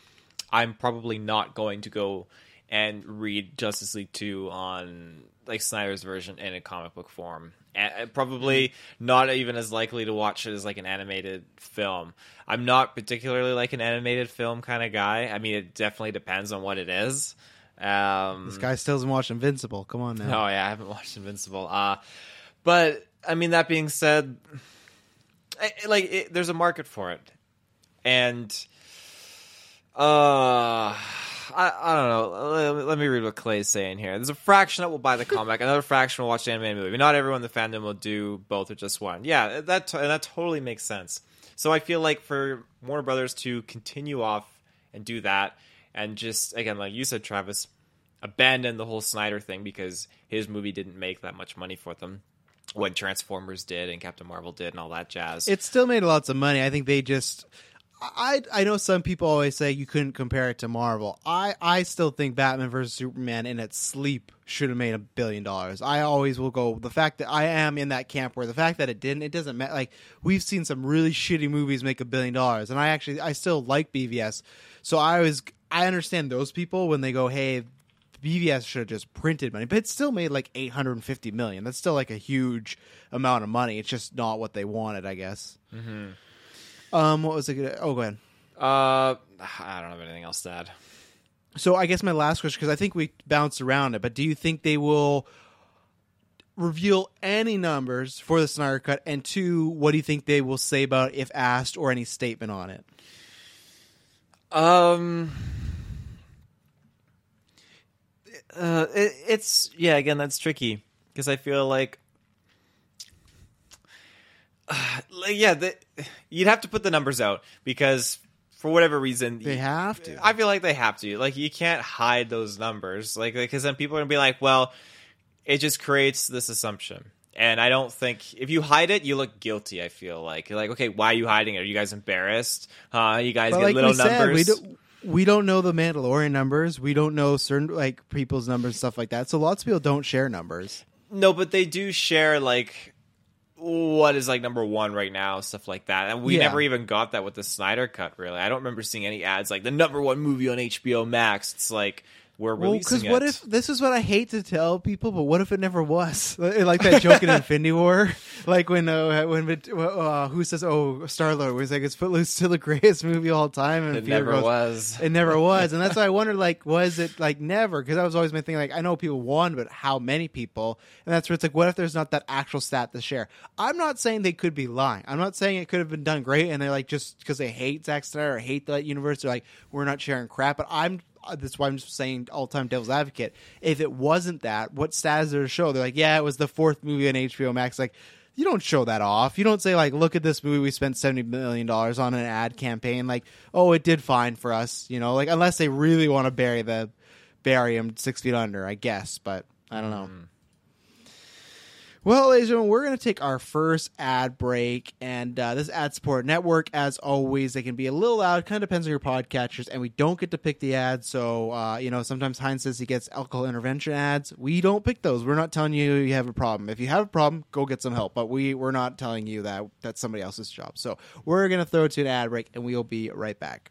I'm probably not going to go and read Justice League two on like Snyder's version in a comic book form. And probably not even as likely to watch it as like an animated film. I'm not particularly like an animated film kind of guy. I mean, it definitely depends on what it is. Um, This guy still hasn't watched Invincible. Come on now. Oh yeah, I haven't watched Invincible. Uh but I mean that being said, I, like it, there's a market for it, and uh, I I don't know. Let, let me read what Clay's saying here. There's a fraction that will buy the comic, another fraction will watch the animated movie. Not everyone in the fandom will do both or just one. Yeah, that and that totally makes sense. So I feel like for Warner Brothers to continue off and do that, and just again, like you said, Travis, abandon the whole Snyder thing because his movie didn't make that much money for them when Transformers did and Captain Marvel did and all that jazz. It still made lots of money. I think they just. I I know some people always say you couldn't compare it to Marvel. I I still think Batman versus Superman in its sleep should have made a billion dollars. I always will go the fact that I am in that camp where the fact that it didn't it doesn't matter. Like we've seen some really shitty movies make a billion dollars, and I actually I still like BVS. So I was I understand those people when they go, hey. BVS should have just printed money, but it still made like 850 million. That's still like a huge amount of money. It's just not what they wanted, I guess. Um, what was it? Oh, go ahead. Uh, I don't have anything else to add. So I guess my last question, because I think we bounced around it, but do you think they will reveal any numbers for the Snyder Cut? And two, what do you think they will say about it if asked or any statement on it? Um, uh, it, it's yeah. Again, that's tricky because I feel like, uh, like, yeah, the, you'd have to put the numbers out because for whatever reason They have to. I feel like they have to. Like you can't hide those numbers, like because then people are gonna be like, well, it just creates this assumption. And I don't think if you hide it, you look guilty. I feel like you're like, okay, why are you hiding it? Are you guys embarrassed? Uh, you guys But get like little we said, numbers. We don't. Know the Mandalorian numbers. We don't know certain like people's numbers, and stuff like that. So lots of people don't share numbers. No, but they do share like what is like number one right now, stuff like that. And we Yeah. never even got that with the Snyder cut. Really, I don't remember seeing any ads like the number one movie on HBO Max. It's like we're Well, releasing because what if this is what I hate to tell people, but what if it never was? Like that joke in Infinity War, like when uh, when uh, who says, "Oh, Star Lord," was like, "It's Footloose still the greatest movie of all time," and it Peter never goes, was? It never was, and that's why I wondered, like, was it like never? Because that was always my thing. Like, I know people won, but how many people? And that's where it's like, what if there's not that actual stat to share? I'm not saying they could be lying. I'm not saying it could have been done great, and they're like just because they hate Zack Snyder or hate that universe, they're like, we're not sharing crap. But I'm Uh, that's why I'm just saying all time devil's advocate. If it wasn't that, what stat is there to show? They're like, yeah, it was the fourth movie on HBO Max. Like, you don't show that off. You don't say like, look at this movie we spent seventy million dollars on an ad campaign. Like, oh, it did fine for us. You know, like unless they really want to bury the bury him six feet under, I guess. But I don't know. Mm. Well, ladies and gentlemen, we're going to take our first ad break. And uh, this ad support network, as always, they can be a little loud. Kind of depends on your podcatchers. And we don't get to pick the ads. So, uh, you know, sometimes Heinz says he gets alcohol intervention ads. We don't pick those. We're not telling you you have a problem. If you have a problem, go get some help. But we, we're not telling you that that's somebody else's job. So we're going to throw to an ad break, and we'll be right back.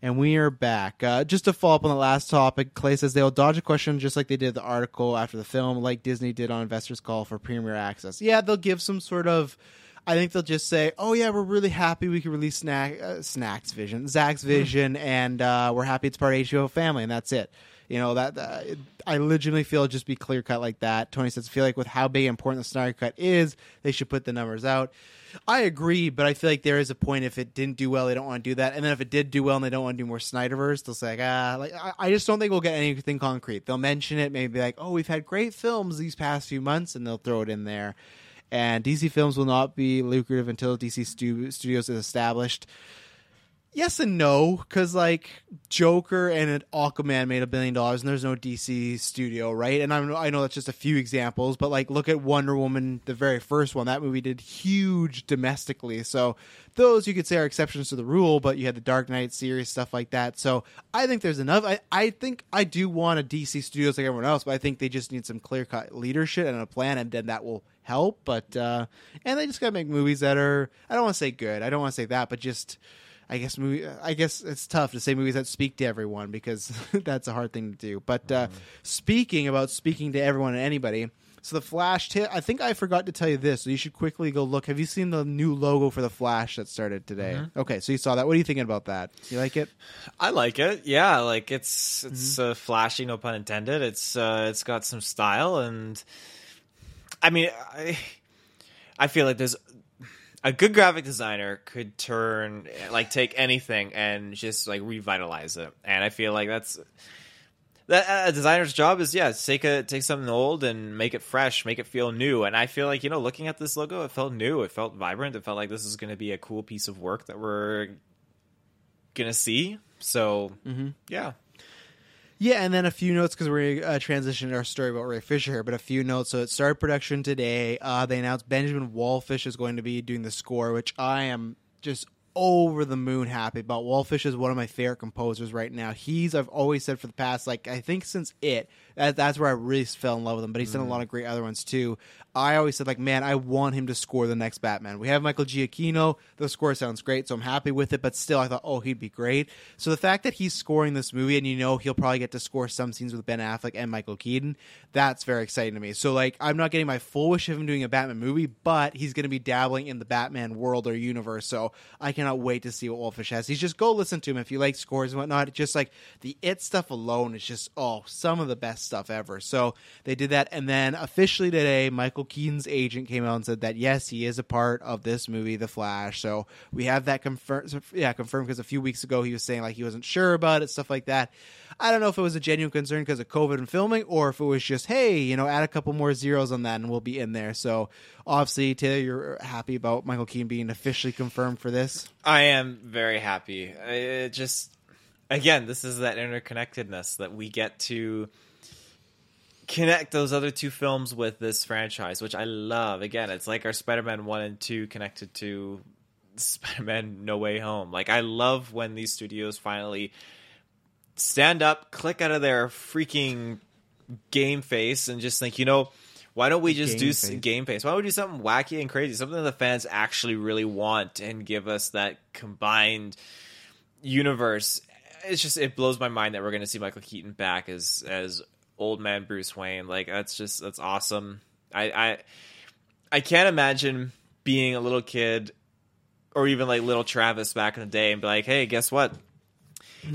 And we are back. Uh, just to follow up on the last topic, Clay says they'll dodge a question just like they did the article after the film, like Disney did on Investors Call for Premier Access. Yeah, they'll give some sort of I think they'll just say, "Oh yeah, we're really happy we can release Snack uh, Snacks Vision, Zach's Vision, and uh, we're happy it's part of HBO Family, and that's it." You know that uh, I legitimately feel just be clear cut like that. Tony says, I feel like with how big and important the Snyder Cut is, they should put the numbers out. I agree, but I feel like there is a point if it didn't do well, they don't want to do that, and then if it did do well and they don't want to do more Snyderverse, they'll say, like, ah, like I, I just don't think we'll get anything concrete. They'll mention it, maybe like, oh, we've had great films these past few months, and they'll throw it in there. And DC films will not be lucrative until DC stu- Studios is established yes and no because like joker and aquaman made a billion dollars and there's no dc studio right? And I know, I know that's just a few examples but like look at wonder woman the very first one. That movie did huge domestically. So those you could say are exceptions to the rule but you had the dark knight series stuff like that. So i think there's enough. I, I think i do want a dc studios like everyone else but i think they just need some clear-cut leadership and a plan and then that will help. But uh and they just gotta make movies that are i don't want to say good i don't want to say that but just I guess movie. I guess it's tough to say movies that speak to everyone because that's a hard thing to do. But uh, speaking about speaking to everyone and anybody, so the Flash. T- I think I forgot to tell you this, so you should quickly go look. Have you seen the new logo for the Flash that started today? Okay, so you saw that. What are you thinking about that? You like it? I like it. Yeah, like it's it's uh, flashy, no pun intended. It's uh, it's got some style, and I mean, I I feel like there's a good graphic designer could turn like take anything and just like revitalize it, and I feel like that's that a designer's job is yeah take a take something old and make it fresh make it feel new. And i feel like you know looking at this logo it felt new it felt vibrant it felt like this is going to be a cool piece of work that we're gonna see. So mm-hmm. yeah Yeah, and then a few notes because we're uh, transitioning our story about Ray Fisher here, but a few notes. So it started production today. Uh, they announced Benjamin Wallfisch is going to be doing the score, which I am just over the moon happy about. Wallfish is one of my favorite composers right now. He's I've always said for the past like I think since it that, that's where I really fell in love with him. But he's done a mm. lot of great other ones too. I always said like man, I want him to score the next Batman. We have Michael Giacchino. The score sounds great, so I'm happy with it. But still, I thought oh he'd be great. So the fact that he's scoring this movie and you know he'll probably get to score some scenes with Ben Affleck and Michael Keaton, that's very exciting to me. So like I'm not getting my full wish of him doing a Batman movie, but he's going to be dabbling in the Batman world or universe. So I cannot wait to see what Wallfisch has. He's just go listen to him if you like scores and whatnot. Just like the it stuff alone is just oh some of the best stuff ever. So they did that, and then officially today, Michael Keaton's agent came out and said that yes, he is a part of this movie, The Flash. So we have that confirmed. Yeah, confirmed because a few weeks ago he was saying like he wasn't sure about it, stuff like that. I don't know if it was a genuine concern because of COVID and filming, or if it was just hey, you know, add a couple more zeros on that and we'll be in there. So obviously, Taylor, you're happy about Michael Keaton being officially confirmed for this. I am very happy. It just again, this is that interconnectedness that we get to connect those other two films with this franchise, which I love. Again, it's like our Spider-Man 1 and 2 connected to Spider-Man No Way Home. Like I love when these studios finally stand up, click out of their freaking game face and just think, you know, why don't we just Game do face. game face? Why don't we do something wacky and crazy, something that the fans actually really want, and give us that combined universe? It's just it blows my mind that we're going to see Michael Keaton back as as old man Bruce Wayne. Like that's just that's awesome. I I I can't imagine being a little kid or even like little Travis back in the day and be like, hey, guess what?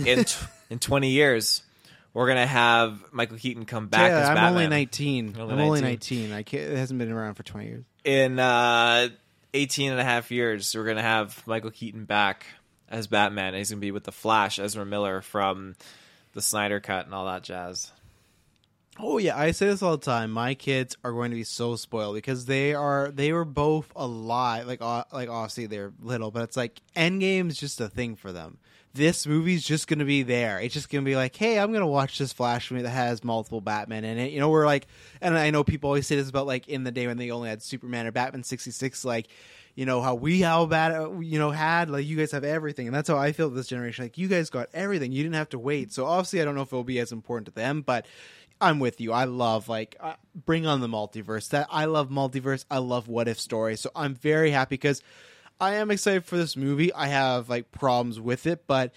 In t- in twenty years, we're gonna have Michael Keaton come back Yeah, as I'm Batman. only 19. Only I'm only 19. 19. I can't, it hasn't been around for 20 years. in uh 18 and a half years we're gonna have michael keaton back as batman and he's gonna be with the flash ezra miller from the snyder cut and all that jazz Oh yeah, I say this all the time. My kids are going to be so spoiled because they are they were both alive. Like uh, like obviously they're little, but it's like Endgame is just a thing for them. This movie's just going to be there. It's just going to be like, hey, I'm going to watch this Flash movie that has multiple Batman in it. You know, we're like, and I know people always say this about like in the day when they only had Superman or Batman 66, like. You know how we how bad you know had like you guys have everything and that's how I feel this generation like you guys got everything you didn't have to wait so obviously I don't know if it'll be as important to them but I'm with you. I love like uh, bring on the multiverse. That I love multiverse. I love what if stories. So I'm very happy because I am excited for this movie. I have like problems with it, but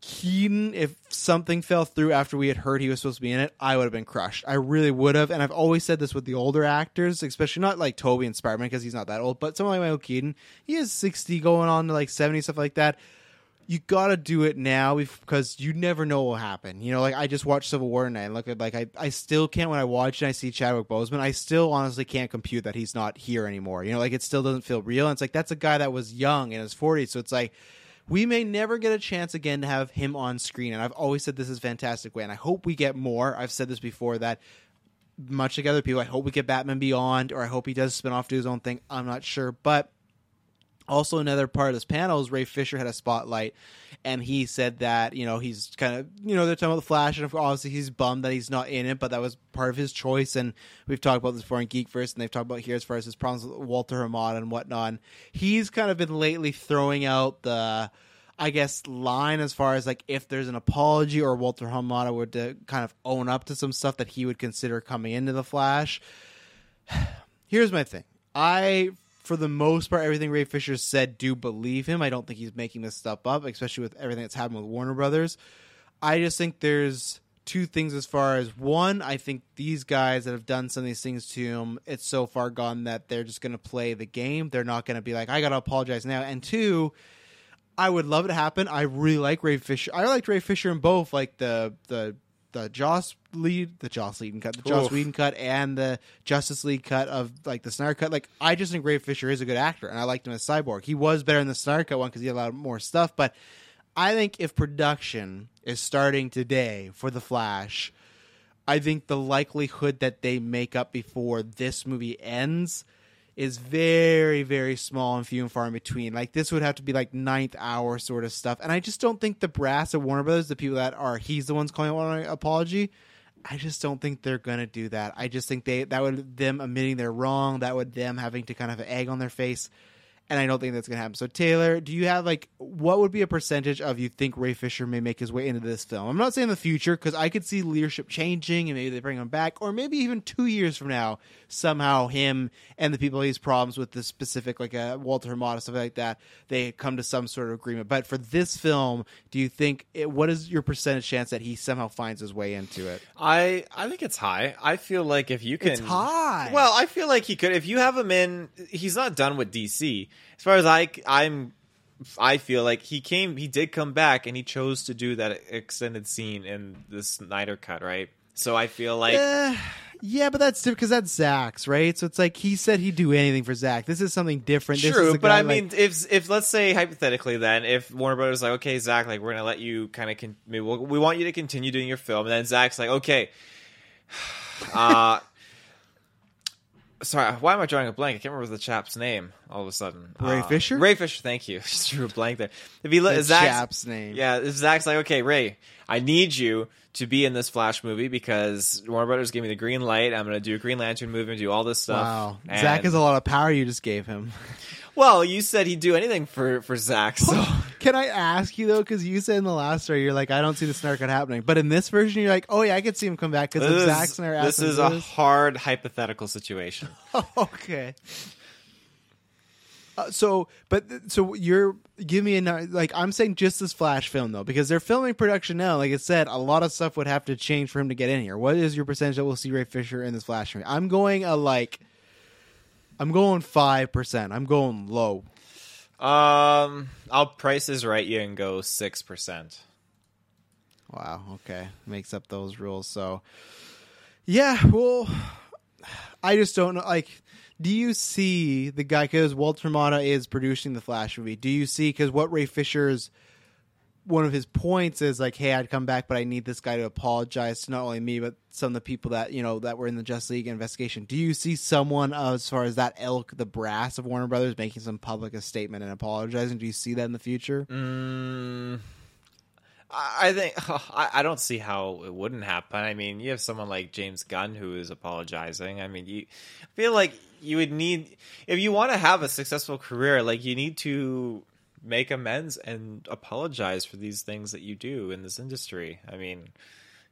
Keaton, if something fell through after we had heard he was supposed to be in it, I would have been crushed. I really would have. And I've always said this with the older actors, especially not like Tobey and Spider Man because he's not that old, but someone like Michael Keaton, he is 60 going on to like 70, stuff like that. You gotta do it now because you never know what will happen. You know, like I just watched Civil War tonight and look at like I, I still can't when I watch and I see Chadwick Boseman, I still honestly can't compute that he's not here anymore. You know, like it still doesn't feel real. And it's like that's a guy that was young in his 40s, so it's like we may never get a chance again to have him on screen. And I've always said this is fantastic way, and I hope we get more. I've said this before that much like other people, I hope we get Batman Beyond, or I hope he does spin off do his own thing. I'm not sure, but also another part of this panel is Ray Fisher had a spotlight, and he said that you know he's kind of you know they're talking about the Flash, and obviously he's bummed that he's not in it, but that was part of his choice. And we've talked about this before in Geek First, and they've talked about here as far as his problems with Walter Hamada and whatnot. He's kind of been lately throwing out the. I guess line as far as like if there's an apology or Walter Hamada would to kind of own up to some stuff that he would consider coming into the Flash. Here's my thing. I for the most part, everything Ray Fisher said, do believe him. I don't think he's making this stuff up, especially with everything that's happened with Warner Brothers. I just think there's two things as far as one, I think these guys that have done some of these things to him, it's so far gone that they're just going to play the game. They're not going to be like, I got to apologize now. And two, I would love it to happen. I really like Ray Fisher. I liked Ray Fisher in both, like the the the Joss lead, the Joss Whedon cut, the Joss Oof. Whedon cut, and the Justice League cut of like the Snyder cut. Like I just think Ray Fisher is a good actor, and I liked him as Cyborg. He was better in the Snyder cut one because he had a lot more stuff. But I think if production is starting today for the Flash, I think the likelihood that they make up before this movie ends is very, very small and few and far in between. Like this would have to be like ninth hour sort of stuff. And I just don't think the brass of Warner Brothers, the people that are he's the ones calling out an apology, I just don't think they're gonna do that. I just think they that would them admitting they're wrong, that would them having to kind of egg on their face. And I don't think that's gonna happen. So Taylor, do you have like what would be a percentage of you think Ray Fisher may make his way into this film? I'm not saying the future because I could see leadership changing and maybe they bring him back, or maybe even two years from now, somehow him and the people he has problems with the specific like uh, Walter Hamada stuff like that, they come to some sort of agreement. But for this film, do you think it, what is your percentage chance that he somehow finds his way into it? I I think it's high. I feel like if you can, It's high. Well, I feel like he could. If you have him in, he's not done with DC. As far as I, I'm, I feel like he came, he did come back, and he chose to do that extended scene in the Snyder cut, right? So I feel like Uh, yeah, but that's different because that's Zach's, right? So it's like he said he'd do anything for Zach. This is something different. This is True, but I like- mean, if if let's say hypothetically, then if Warner Brothers is like, okay, Zach, like we're gonna let you kind of, con- we want you to continue doing your film, and then Zach's like, okay, uh, sorry, why am I drawing a blank? I can't remember the chap's name all of a sudden. Ray Uh, Fisher? Ray Fisher, thank you. Just drew a blank there. If he The Zach's, chap's name. yeah, if Zach's like, okay, Ray, I need you to be in this Flash movie because Warner Brothers gave me the green light. I'm gonna do a Green Lantern movie and do all this stuff. wow, And- Zach has a lot of power you just gave him. well, you said he'd do anything for for Zach. So Can I ask you though? Because you said in the last story you're like, I don't see the Snark happening, but in this version you're like, oh yeah, I could see him come back because is, Zack Snyder. this is a this. hard hypothetical situation. okay. Uh, so, but so you're give me a like I'm saying just this Flash film though because they're filming production now. Like I said, a lot of stuff would have to change for him to get in here. What is your percentage that we'll see Ray Fisher in this Flash movie? I'm going a like. I'm going five percent. I'm going low. Um, I'll price is right you and go six percent. Wow. Okay. Makes up those rules. So, yeah. Well, I just don't know. Like, do you see the guy? Because Walter Hamada is producing the Flash movie. Do you see? Because what Ray Fisher's one of his points is like, hey, I'd come back, but I need this guy to apologize to not only me but some of the people that you know that were in the Justice League investigation. Do you see someone as far as that elk, the brass of Warner Brothers, making some public a statement and apologizing? Do you see that in the future? Mm, I think I, I don't see how it wouldn't happen. I mean, you have someone like James Gunn who is apologizing. I mean, you I feel like you would need if you want to have a successful career, like you need to make amends and apologize for these things that you do in this industry. I mean,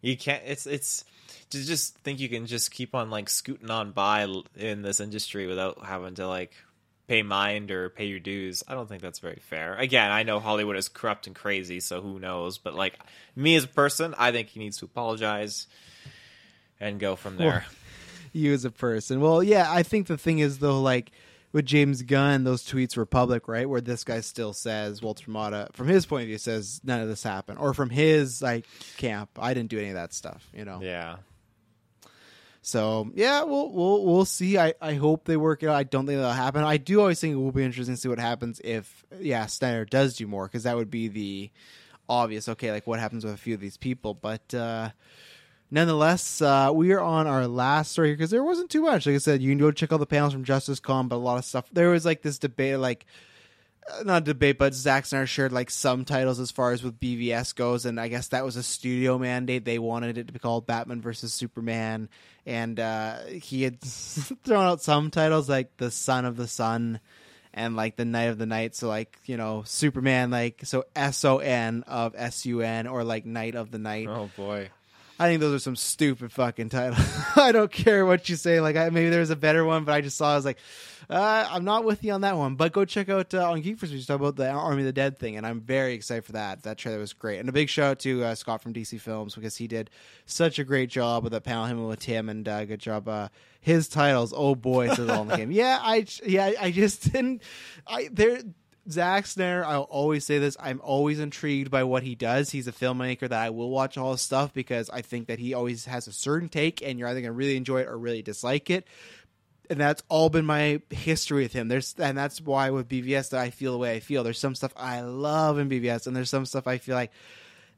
you can't. It's it's to just think you can just keep on like scooting on by in this industry without having to like pay mind or pay your dues. I don't think that's very fair. Again, I know Hollywood is corrupt and crazy, so who knows? But like me as a person, I think he needs to apologize and go from there. you as a person. Well, yeah, I think the thing is though, like with James Gunn, those tweets were public, right? Where this guy still says Walter Hamada, from his point of view, says none of this happened, or from his like camp, I didn't do any of that stuff. You know. yeah. So yeah, we'll we'll we'll see. I, I hope they work it out. I don't think that'll happen. I do always think it will be interesting to see what happens if yeah Snyder does do more because that would be the obvious. Okay, like what happens with a few of these people, but. uh Nonetheless, uh, we are on our last story because there wasn't too much. Like I said, you can go check all the panels from Justice Con, but a lot of stuff. There was like this debate, like uh, not debate, but Zack Snyder shared like some titles as far as with BVS goes, and I guess that was a studio mandate. They wanted it to be called Batman versus Superman, and uh, he had thrown out some titles like the Son of the Sun and like the Night of the Night. So like you know Superman, like so S O N of S U N, or like Night of the Night. Oh boy. I think those are some stupid fucking titles. I don't care what you say. Like, I, maybe there's a better one, but I just saw. I was like, uh, I'm not with you on that one. But go check out uh, on Geek. We talked about the Army of the Dead thing, and I'm very excited for that. That trailer was great, and a big shout out to uh, Scott from DC Films because he did such a great job with that panel, him with Tim, and uh, good job. Uh, his titles, oh boy, it's all in the game. Yeah, I yeah, I just didn't. I there Zack Snyder, I'll always say this. I'm always intrigued by what he does. He's a filmmaker that I will watch all his stuff because I think that he always has a certain take, and you're either going to really enjoy it or really dislike it. And that's all been my history with him. There's, and that's why with BVS that I feel the way I feel. There's some stuff I love in BVS, and there's some stuff I feel like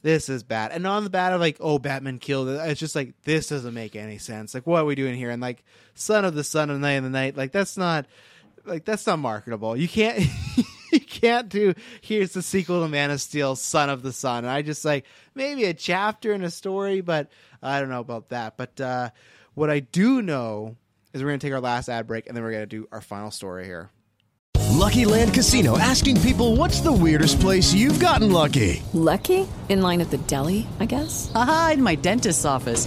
this is bad. And on the bad of like, oh, Batman killed it. It's just like this doesn't make any sense. Like, what are we doing here? And like, Son of the Sun and Night of the Night, like that's not, like that's not marketable. You can't. you can't do here's the sequel to Man of Steel, Son of the Sun. And I just like maybe a chapter in a story, but I don't know about that. But uh, what I do know is we're gonna take our last ad break and then we're gonna do our final story here. Lucky Land Casino asking people what's the weirdest place you've gotten lucky? Lucky? In line at the deli, I guess? Aha, in my dentist's office.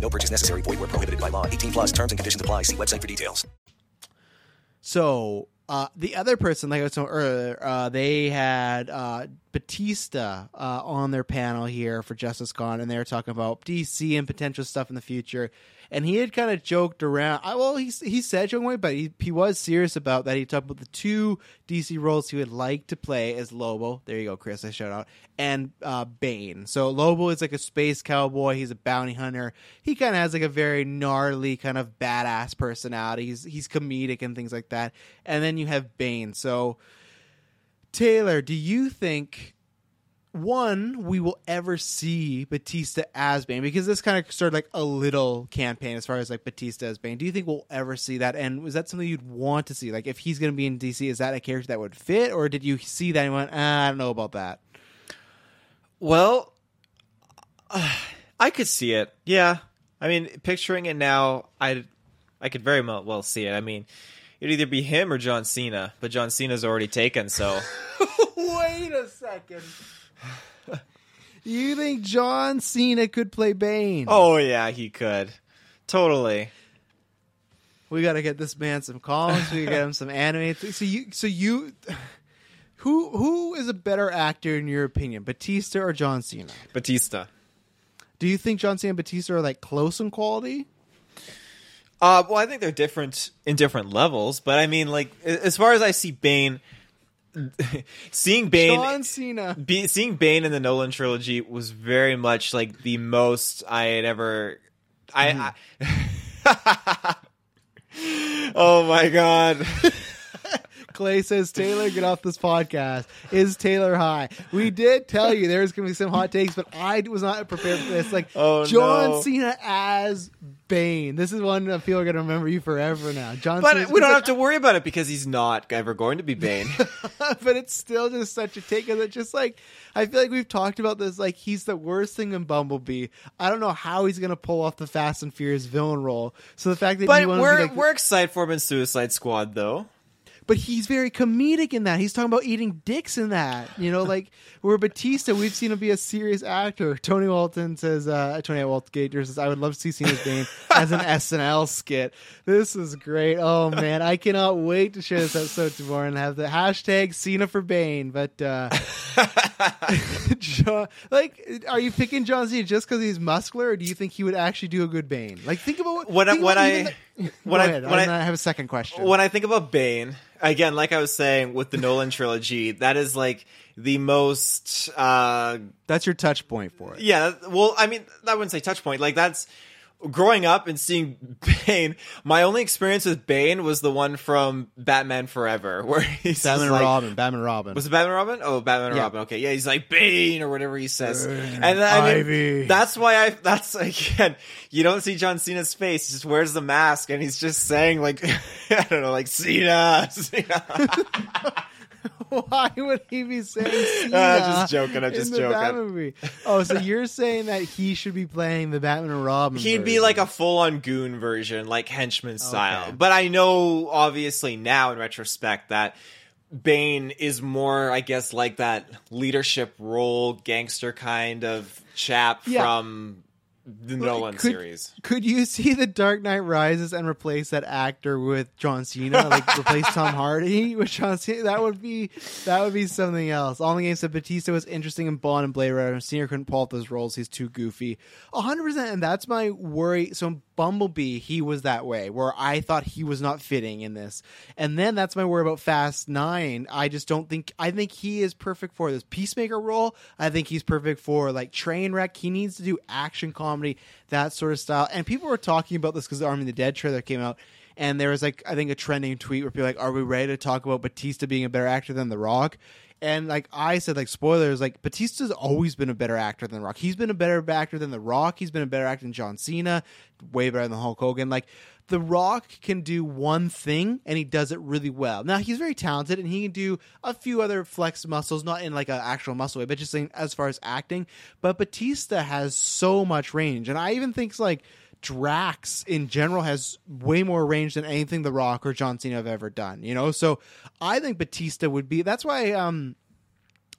No purchase necessary. Void where prohibited by law. 18 plus terms and conditions apply. See website for details. So uh, the other person, like I was saying earlier, uh, they had uh, Bautista uh, on their panel here for Justice Con, and they were talking about DC and potential stuff in the future. And he had kind of joked around. I, well, he he said joking away, but he, he was serious about that. He talked about the two DC roles he would like to play as Lobo. There you go, Chris. I shout out and uh, Bane. So Lobo is like a space cowboy. He's a bounty hunter. He kind of has like a very gnarly kind of badass personality. He's he's comedic and things like that. And then you have Bane. So Taylor, do you think one, we will ever see Bautista as Bane because this kind of started like a little campaign as far as like Bautista as Bane. Do you think we'll ever see that? And was that something you'd want to see? Like, if he's going to be in DC, is that a character that would fit, or did you see that and went, ah, I don't know about that? Well, I could see it. Yeah. I mean, picturing it now, I I could very well well see it. I mean, it'd either be him or John Cena, but John Cena's already taken, so Wait a second. you think John Cena could play Bane? Oh yeah, he could. Totally. We got to get this man some comics. We got him some anime. So you, so you, who who is a better actor in your opinion, Bautista or John Cena? Bautista. Do you think John Cena and Bautista are like close in quality? Uh, well, I think they're different in different levels, but I mean, like as far as I see Bane, seeing Bane, John Cena, be, seeing Bane in the Nolan trilogy was very much like the most I had ever. I. I mm-hmm. oh my god. Clay says, Taylor, get off this podcast. Is Taylor high? We did tell you there's going to be some hot takes, but I was not prepared for this. Like, Oh, John no. Cena as Bane. This is one that people are going to remember you forever now. John But Cena's we don't like, have to worry about it because he's not ever going to be Bane. but it's still just such a take of it's Just like I feel like we've talked about this. Like he's the worst thing in Bumblebee. I don't know how he's gonna pull off the Fast and Furious villain role. So the fact that but we're be like, we're excited for him in Suicide Squad, though. But he's very comedic in that. He's talking about eating dicks in that. You know, like where Bautista, we've seen him be a serious actor. Tony Walton says, uh, Tony Walton Gate says, I would love to see Cena's Bane as an SNL skit. This is great. Oh man, I cannot wait to share this episode tomorrow and have the hashtag Cena for Bane. But uh, John, like, are you picking John Cena just because he's muscular, or do you think he would actually do a good Bane? Like, think about what. Think when about I- when I- when I- I have a second question. When I think about Bane, again, like I was saying with the Nolan trilogy, that is like the most. uh That's your touch point for it. Yeah, well, I mean, I wouldn't say touch point. Like that's growing up and seeing Bane. My only experience with Bane was the one from Batman Forever, where he's Batman and like, Robin. Batman and Robin. Was it Batman and Robin? Oh, Batman and Yeah. Robin. Okay, yeah, he's like Bane or whatever he says, Bane, and I mean, that's why I. That's again, you don't see John Cena's face; he just wears the mask and he's just saying like, I don't know, like Cena. Cena. Why would he be saying Cena? Uh, just joking, I'm just joking. Oh, so you're saying that he should be playing the Batman and Robin? He'd be like a full-on goon version, like henchman style. But I know, obviously, now in retrospect, that Bane is more, I guess, like that leadership role, gangster kind of chap Yeah. from the Nolan could, series. Could you see the Dark Knight Rises and replace that actor with John Cena? Like replace Tom Hardy with John Cena? That would be that would be something else. All the game said Bautista was interesting in Bond and Blade Runner. Cena couldn't pull off those roles. He's too goofy. hundred percent, and that's my worry. So Bumblebee, he was that way, where I thought he was not fitting in this, and then that's my worry about Fast Nine. I just don't think I think he is perfect for this Peacemaker role. I think he's perfect for like Trainwreck. He needs to do action comedy, that sort of style. And people were talking about this because the Army of the Dead trailer came out. And there was like I think a trending tweet where people were like, "Are we ready to talk about Bautista being a better actor than The Rock?" And like I said, like spoilers, like Bautista's always been a better actor than The Rock. He's been a better actor than The Rock. He's been a better actor than John Cena, way better than Hulk Hogan. Like The Rock can do one thing and he does it really well. Now he's very talented and he can do a few other flex muscles, not in like an actual muscle way, but just in, as far as acting. But Bautista has so much range, and I even think like. Drax in general has way more range than anything The Rock or John Cena have ever done. You know, so I think Bautista would be. That's why um,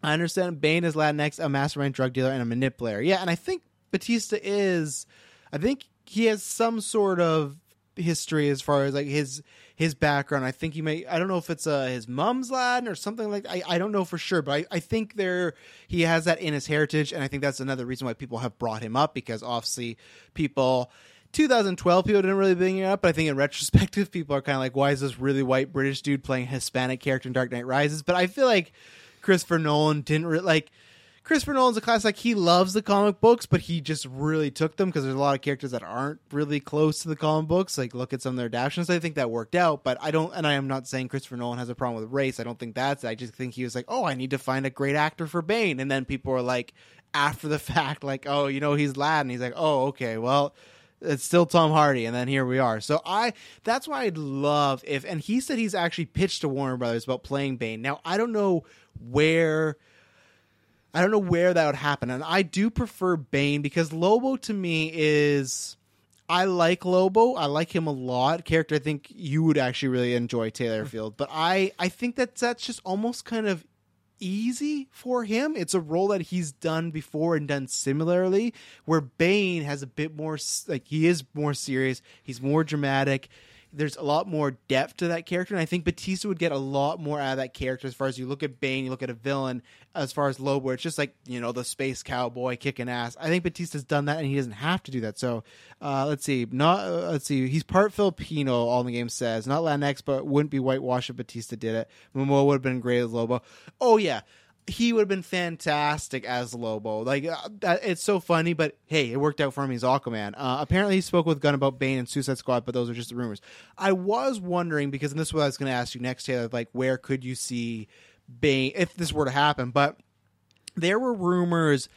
I understand Bane is Latinx, a mastermind drug dealer, and a manipulator. Yeah, and I think Bautista is. I think he has some sort of history as far as like his his background. I think he may. I don't know if it's uh, his mom's Latin or something like. I I don't know for sure, but I, I think there he has that in his heritage, and I think that's another reason why people have brought him up because obviously people. 2012 people didn't really bring it up, but I think in retrospective people are kind of like, why is this really white British dude playing Hispanic character in Dark Knight Rises? But I feel like Christopher Nolan didn't re- like Christopher Nolan's a class like he loves the comic books, but he just really took them because there's a lot of characters that aren't really close to the comic books. Like look at some of their adaptations. I think that worked out, but I don't. And I am not saying Christopher Nolan has a problem with race. I don't think that's. I just think he was like, oh, I need to find a great actor for Bane, and then people are like, after the fact, like, oh, you know, he's Latin. He's like, oh, okay, well it's still Tom Hardy, and then here we are. So I that's why I'd love if and he said he's actually pitched to Warner Brothers about playing Bane. Now I don't know where I don't know where that would happen. And I do prefer Bane because Lobo to me is I like Lobo. I like him a lot. Character I think you would actually really enjoy Taylor mm. Field. But I I think that that's just almost kind of easy for him. It's a role that he's done before and done similarly where Bane has a bit more like he is more serious, he's more dramatic there's a lot more depth to that character, and I think Bautista would get a lot more out of that character as far as you look at Bane, you look at a villain, as far as Lobo, it's just like you know the space cowboy kicking ass. I think Bautista's done that, and he doesn't have to do that. So uh, let's see, not uh, let's see, he's part Filipino. All the game says not Latinx, but wouldn't be whitewashed if Bautista did it. Momoa would have been great as Lobo. Oh yeah, he would have been fantastic as Lobo. Like uh, that, it's so funny, but hey, it worked out for him. He's Aquaman. Uh, apparently, he spoke with Gunn about Bane and Suicide Squad, but those are just the rumors. I was wondering because, and this is what I was going to ask you next, Taylor. Like, where could you see Bane if this were to happen? But there were rumors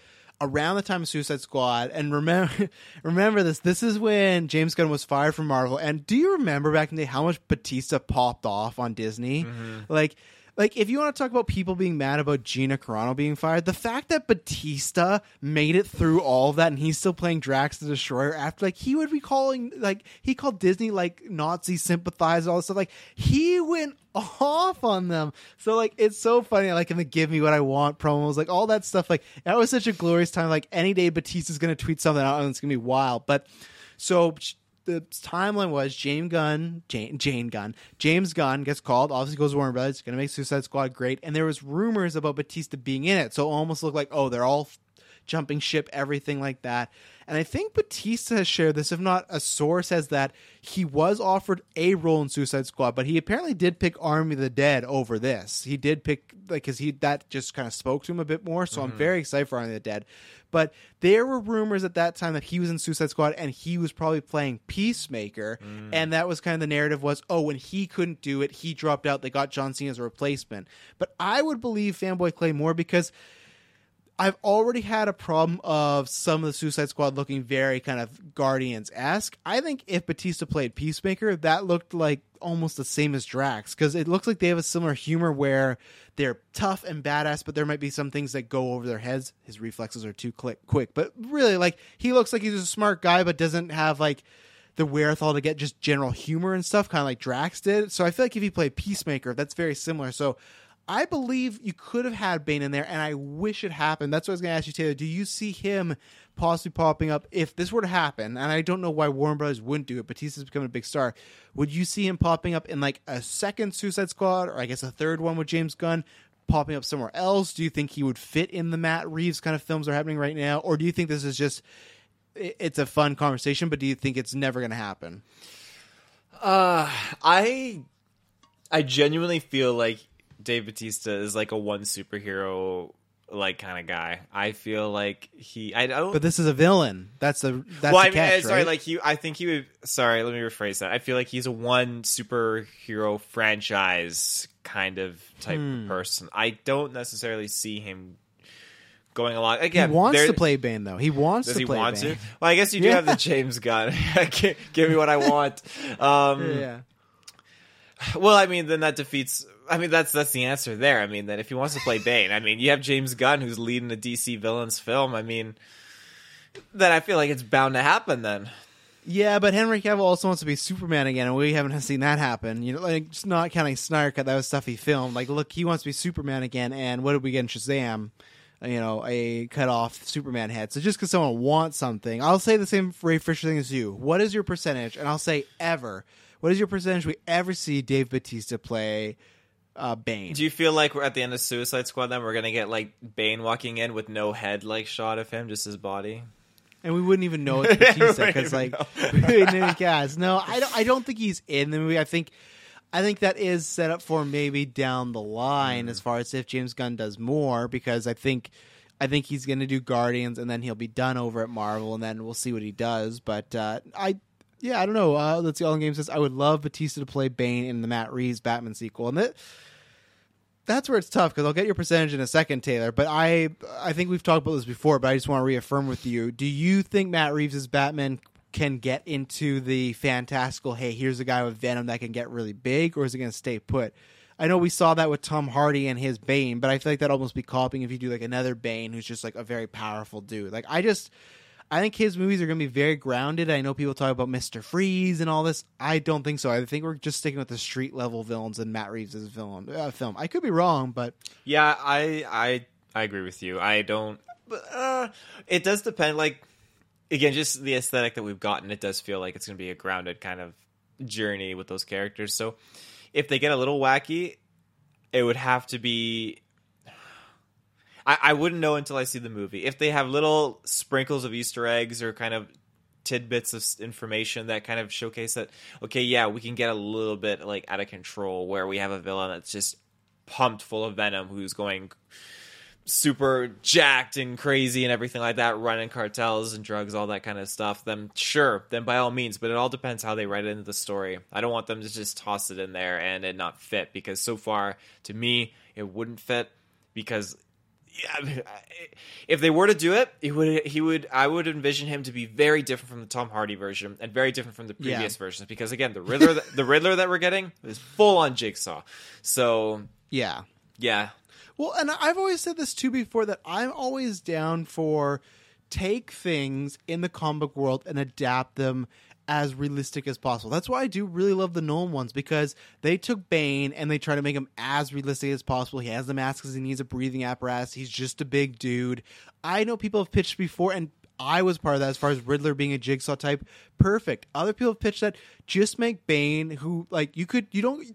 around the time of Suicide Squad, and remember, remember this. This is when James Gunn was fired from Marvel. And do you remember back in the day how much Bautista popped off on Disney? Mm-hmm. Like like if you want to talk about people being mad about Gina Carano being fired, the fact that Bautista made it through all of that and he's still playing Drax the Destroyer after like he would be calling like he called Disney like Nazi sympathizer all this stuff like he went off on them. So like it's so funny like in the give me what I want promos like all that stuff like that was such a glorious time like any day Bautista's going to tweet something out and it's going to be wild. But so the timeline was James Gunn, Jane, Jane Gunn, James Gunn gets called. Obviously, goes to Warner Brothers, going to make Suicide Squad great, and there was rumors about Bautista being in it, so it almost looked like oh they're all jumping ship, everything like that. And I think Bautista has shared this, if not a source says that he was offered a role in Suicide Squad, but he apparently did pick Army of the Dead over this. He did pick like because he that just kind of spoke to him a bit more. So mm-hmm. I'm very excited for Army of the Dead. But there were rumors at that time that he was in Suicide Squad and he was probably playing Peacemaker, mm. and that was kind of the narrative was oh when he couldn't do it, he dropped out. They got John Cena as a replacement. But I would believe Fanboy Clay more because I've already had a problem of some of the Suicide Squad looking very kind of Guardians esque. I think if Bautista played Peacemaker, that looked like almost the same as Drax because it looks like they have a similar humor where they're tough and badass, but there might be some things that go over their heads. His reflexes are too quick, quick, but really, like he looks like he's a smart guy, but doesn't have like the wherewithal to get just general humor and stuff, kind of like Drax did. So I feel like if he played Peacemaker, that's very similar. So I believe you could have had Bane in there, and I wish it happened. That's what I was going to ask you, Taylor. Do you see him possibly popping up if this were to happen? And I don't know why Warner Brothers wouldn't do it. Bautista's becoming a big star. Would you see him popping up in like a second Suicide Squad, or I guess a third one with James Gunn? Popping up somewhere else? Do you think he would fit in the Matt Reeves kind of films that are happening right now, or do you think this is just it's a fun conversation, but do you think it's never going to happen? Uh, I I genuinely feel like Dave Bautista is like a one superhero like kind of guy. I feel like he. I don't. But this is a villain. That's the. That's well, I mean, catch, sorry. right? Like he, I think he would. Sorry, let me rephrase that. I feel like he's a one superhero franchise kind of type Hmm. of person. I don't necessarily see him going along again. he wants there- to play Bane though. He wants Does to he play want Bane. to? Well, I guess you do Yeah. have the James Gunn. Give me what I want. Um, Yeah. Well, I mean, then that defeats. I mean, that's that's the answer there. I mean, that if he wants to play Bane, I mean, you have James Gunn who's leading a DC villains film. I mean, then I feel like it's bound to happen. Then Yeah, but Henry Cavill also wants to be Superman again, and we haven't seen that happen. You know, like just not counting Cut, that was stuff he filmed. Like, look, he wants to be Superman again, and what did we get in Shazam? You know, a cut off Superman head. So just because someone wants something, I'll say the same Ray Fisher thing as you. What is your percentage? And I'll say ever. What is your percentage we ever see Dave Bautista play uh, Bane? do you feel like we're at the end of Suicide Squad? Then we're gonna get like Bane walking in with no head, like shot of him, just his body. and we wouldn't even know it's Bautista because like we wouldn't even guess. No, I don't. I don't think he's in the movie. I think, I think that is set up for maybe down the line Mm. as far as if James Gunn does more because I think I think he's going to do Guardians, and then he'll be done over at Marvel, and then we'll see what he does. But uh, I, yeah, I don't know. Uh, let's see. All in game says I would love Bautista to play Bane in the Matt Reeves Batman sequel, and that that's where it's tough because I'll get your percentage in a second, Taylor. But I, I think we've talked about this before, but I just want to reaffirm with you. Do you think Matt Reeves' Batman can get into the fantastical? Hey, here's a guy with Venom that can get really big, or is it going to stay put? I know we saw that with Tom Hardy and his Bane, but I feel like that almost be copying if you do like another Bane who's just like a very powerful dude. Like I just I think his movies are going to be very grounded. I know people talk about Mister Freeze and all this. I don't think so. I think we're just sticking with the street level villains and Matt Reeves' film. Uh, film. I could be wrong, but yeah, I I I agree with you. I don't. Uh, it does depend. Like again, just the aesthetic that we've gotten. It does feel like it's going to be a grounded kind of journey with those characters. So if they get a little wacky, it would have to be. I, I wouldn't know until I see the movie. If they have little sprinkles of Easter eggs or kind of tidbits of information that kind of showcase that, okay, yeah, we can get a little bit like out of control where we have a villain that's just pumped full of venom who's going super jacked and crazy and everything like that, running cartels and drugs, all that kind of stuff, then sure, then by all means. But it all depends how they write it into the story. I don't want them to just toss it in there and it not fit because so far, to me, it wouldn't fit because. Yeah, if they were to do it, he would. He would. I would envision him to be very different from the Tom Hardy version and very different from the previous Yeah. versions. Because again, the Riddler, the Riddler that we're getting is full on Jigsaw. So yeah, yeah, Well, and I've always said this too before that I'm always down for take things in the comic world and adapt them as realistic as possible. That's why I do really love the Nolan ones because they took Bane and they try to make him as realistic as possible. He has the mask because he needs a breathing apparatus. He's just a big dude. I know people have pitched before and I was part of that as far as Riddler being a jigsaw type. Perfect. Other people have pitched that just make Bane who like you could you don't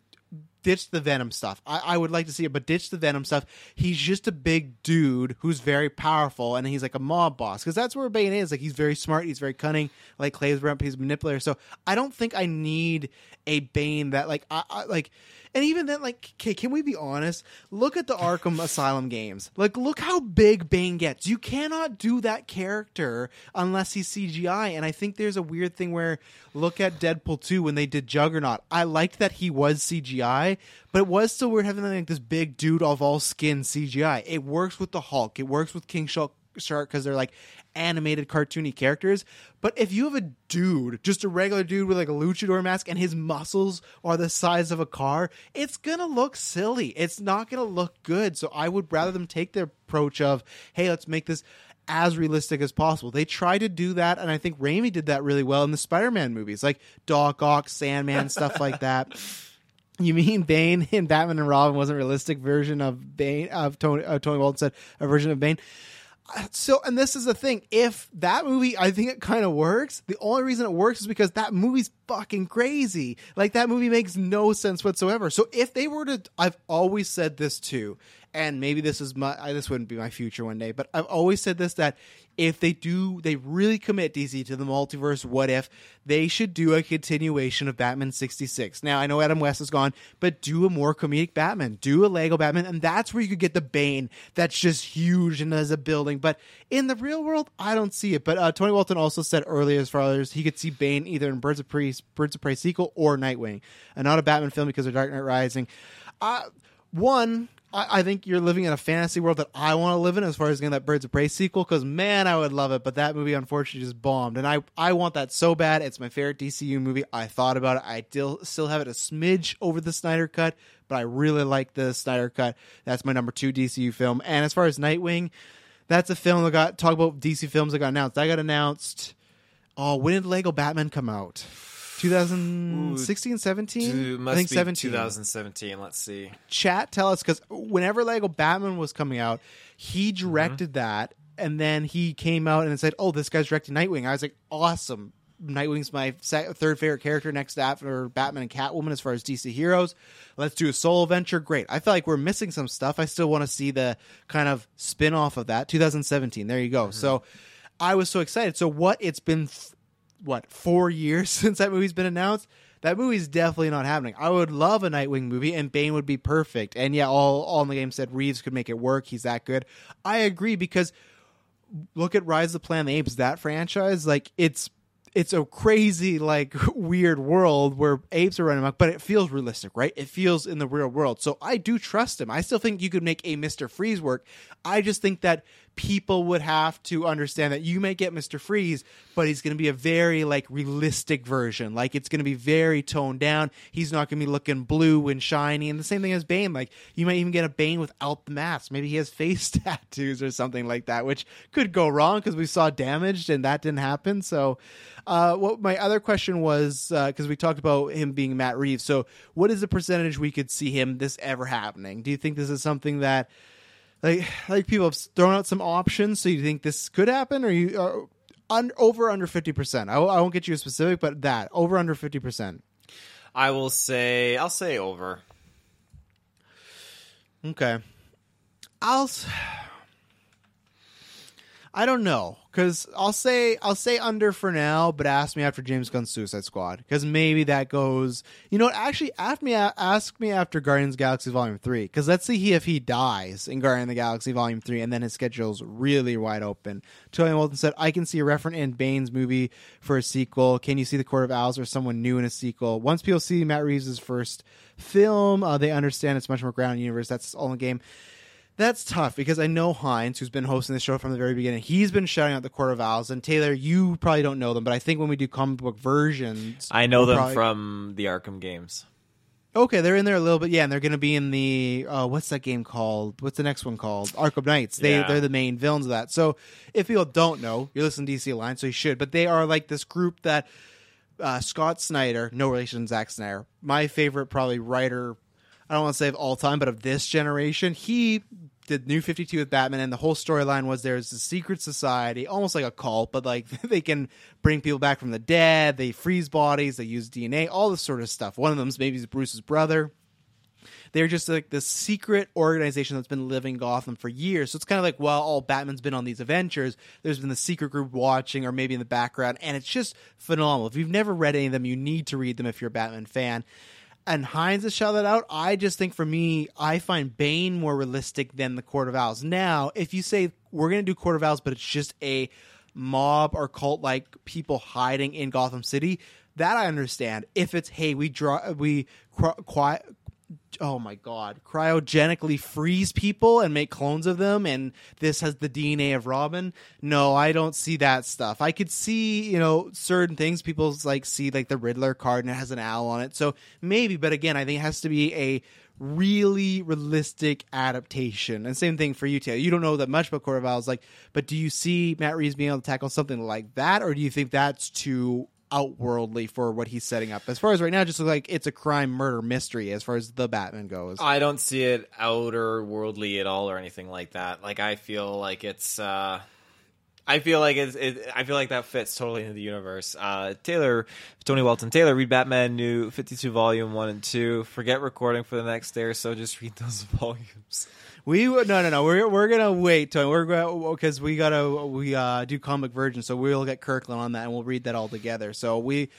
ditch the Venom stuff. I, I would like to see it, but ditch the Venom stuff. He's just a big dude who's very powerful, and he's like a mob boss because that's where Bane is. Like he's very smart, he's very cunning, like Clay's ramp, he's manipulator. So I don't think I need a Bane that like I, I like. And even then, like, okay, can we be honest? Look at the Arkham Asylum games. Like, look how big Bane gets. You cannot do that character unless he's CGI. And I think there's a weird thing where look at Deadpool 2 when they did Juggernaut. I liked that he was CGI, but it was still weird having like this big dude of all skin CGI. It works with the Hulk. It works with King Shark because they're like animated cartoony characters. But if you have a dude, just a regular dude with like a luchador mask and his muscles are the size of a car, it's gonna look silly. It's not gonna look good. So I would rather them take the approach of, hey, let's make this as realistic as possible. They tried to do that, and I think Raimi did that really well in the Spider-Man movies, like Doc Ock, Sandman, stuff like that. You mean Bane in Batman and Robin wasn't a realistic version of Bane of Tony uh, Tony Walton said a version of Bane. Uh, So, and this is the thing: if that movie, I think it kind of works. The only reason it works is because that movie's fucking crazy. Like that movie makes no sense whatsoever. So, if they were to, I've always said this too, and maybe this is my, this wouldn't be my future one day, but I've always said this that if they do, they really commit DC to the multiverse. What if they should do a continuation of Batman sixty six? Now I know Adam West is gone, but do a more comedic Batman, do a Lego Batman, and that's where you could get the Bane that's just huge and as a building. But in the real world, I don't see it. But uh, Tony Walton also said earlier, as far as he could see Bane either in Birds of Prey, Birds of Prey sequel or Nightwing, and not a Batman film because of Dark Knight Rising. Uh, one, I, I think you're living in a fantasy world that I want to live in as far as getting that Birds of Prey sequel because man, I would love it. But that movie unfortunately just bombed, and I I want that so bad. It's my favorite DCU movie. I thought about it. I still still have it a smidge over the Snyder cut, but I really like the Snyder cut. That's my number two DCU film. And as far as Nightwing, that's a film that got talk about DC films that got announced. I got announced. Oh, when did Lego Batman come out? 2016, 17? Must I think be 17 2017. Let's see. chat tell us because whenever Lego Batman was coming out, he mm-hmm. directed that, and then he came out and said, "Oh, this guy's directing Nightwing." I was like, "Awesome!" Nightwing's my third favorite character next to after Batman and Catwoman as far as DC heroes. Let's do a solo venture. Great. I feel like we're missing some stuff. I still want to see the kind of spin off of that. 2017. There you go. Mm-hmm. So I was so excited. So what? It's been f- what four years since that movie's been announced. that movie's definitely not happening. I would love a Nightwing movie, and Bane would be perfect. And yeah, all all in the game said Reeves could make it work. He's that good. I agree because look at Rise of the Planet of the Apes. That franchise, like it's it's a crazy like weird world where apes are running amok, but it feels realistic, right? It feels in the real world. So I do trust him. I still think you could make a Mister Freeze work. I just think that people would have to understand that you may get Mr. Freeze, but he's going to be a very like realistic version. Like it's going to be very toned down. He's not going to be looking blue and shiny. And the same thing as Bane. Like you might even get a Bane without the mask. Maybe he has face tattoos or something like that, which could go wrong because we saw damaged and that didn't happen. So, uh, what my other question was because uh, we talked about him being Matt Reeves. So, what is the percentage we could see him this ever happening? Do you think this is something that like like people have thrown out some options. So you think this could happen, or you uh, un, over under fifty percent? I, I won't get you a specific, but that over under fifty percent. I will say I'll say over. Okay, I'll. I don't know because I'll say I'll say under for now, but ask me after James Gunn's Suicide Squad because maybe that goes. You know what? Actually, ask me ask me after Guardians Galaxy Volume Three because let's see if he dies in Guardians of the Galaxy Volume Three, and then his schedule's really wide open. Tony Walton said, "I can see a reference in Bane's movie for a sequel. Can you see the Court of Owls or someone new in a sequel? Once people see Matt Reeves' first film, uh, they understand it's much more grounded universe. That's all in the game." That's tough because I know Hines, who's been hosting the show from the very beginning. He's been shouting out the Court of Owls, and Taylor, you probably don't know them, but I think when we do comic book versions, I know them probably- from the Arkham games. Okay, they're in there a little bit, yeah, and they're going to be in the uh, what's that game called? What's the next one called? Arkham Knights. They Yeah. they're the main villains of that. So if people don't know, you're listening to DC Alliance, so you should. But they are like this group that uh, Scott Snyder, no relation to Zack Snyder, my favorite probably writer. I don't want to say of all time, but of this generation, he did New Fifty Two with Batman, and the whole storyline was there's a secret society, almost like a cult, but like they can bring people back from the dead, they freeze bodies, they use DNA, all this sort of stuff. One of them's maybe Bruce's brother. They're just like this secret organization that's been living Gotham for years. So it's kind of like, while all Batman's been on these adventures. There's been the secret group watching or maybe in the background, and it's just phenomenal. If you've never read any of them, you need to read them if you're a Batman fan. And Hines has shouted out. I just think for me, I find Bane more realistic than the Court of Owls. Now, if you say we're going to do Court of Owls, but it's just a mob or cult like people hiding in Gotham City, that I understand. If it's hey, we draw we qui- oh my god, cryogenically freeze people and make clones of them, and this has the DNA of Robin. No, I don't see that stuff. I could see, you know, certain things. People like see like the Riddler card and it has an owl on it, so maybe. But again, I think it has to be a really realistic adaptation. And same thing for you, Taylor. You don't know that much about Court of Owls, like, but do you see Matt Reeves being able to tackle something like that, or do you think that's too outworldly for what he's setting up? As far as right now, just like it's a crime murder mystery as far as the Batman goes. I don't see it outer worldly at all or anything like that. Like I feel like it's uh I feel like it's it, I feel like that fits totally into the universe. Uh Taylor Tony Walton Taylor read Batman new 52 volume 1 and 2. Forget recording for the next day or so just read those volumes. We would no no no. We're we're gonna wait, Tony. We're going because we gotta we uh, do comic version, so we'll get Kirkland on that and we'll read that all together. So we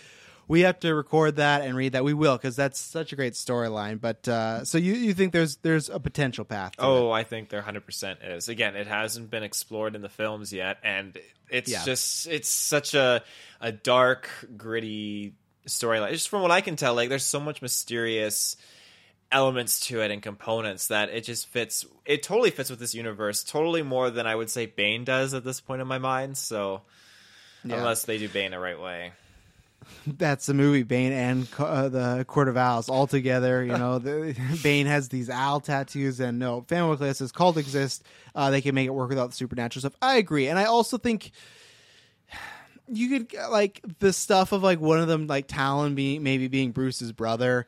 we have to record that and read that. We will because that's such a great storyline. But uh, so you you think there's there's a potential path? To Oh, I think there 100% is. Again, it hasn't been explored in the films yet and it's Yeah. just it's such a a dark, gritty storyline. Just from what I can tell, like there's so much mysterious elements to it and components that it just fits it totally fits with this universe totally more than i would say bane does at this point in my mind so Yeah. unless they do bane the right way that's the movie Bane and uh, the Court of Owls all together. You know, the, Bane has these owl tattoos, and no, Family Class says cult exist. Uh, they can make it work without the supernatural stuff. I agree, and I also think you could like the stuff of like one of them, like Talon being maybe being Bruce's brother.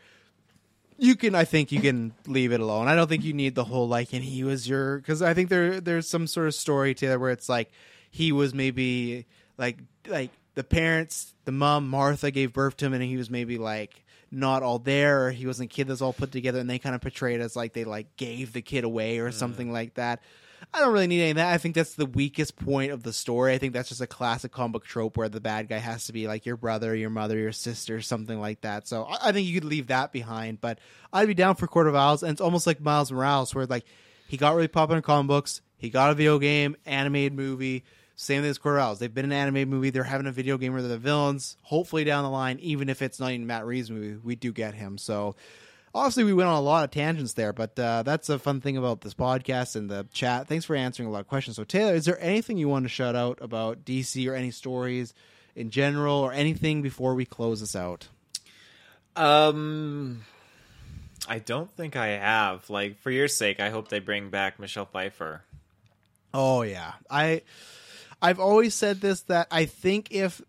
You can, I think, you can leave it alone. I don't think you need the whole like, and he was your because I think there there's some sort of story to that where it's like he was maybe like like the parents, the mom Martha gave birth to him, and he was maybe like not all there, or he wasn't a kid that's all put together, and they kind of portrayed as like they like gave the kid away or mm. something like that. I don't really need any of that. I think that's the weakest point of the story. I think that's just a classic comic book trope where the bad guy has to be like your brother, your mother, your sister, something like that. So I, I think you could leave that behind. But I'd be down for Court of Owls, and it's almost like Miles Morales, where like he got really popular in comic books, he got a video game, animated movie. Same thing as Court of Owls. They've been an animated movie. They're having a video game where they're the villains. Hopefully down the line, even if it's not even Matt Reeves' movie, we do get him. So obviously we went on a lot of tangents there, but uh, that's a fun thing about this podcast and the chat. Thanks for answering a lot of questions. So Taylor, is there anything you want to shout out about DC or any stories in general or anything before we close this out? Um, I don't think I have. Like for your sake, I hope they bring back Michelle Pfeiffer. Oh yeah, I I've always said this that I think if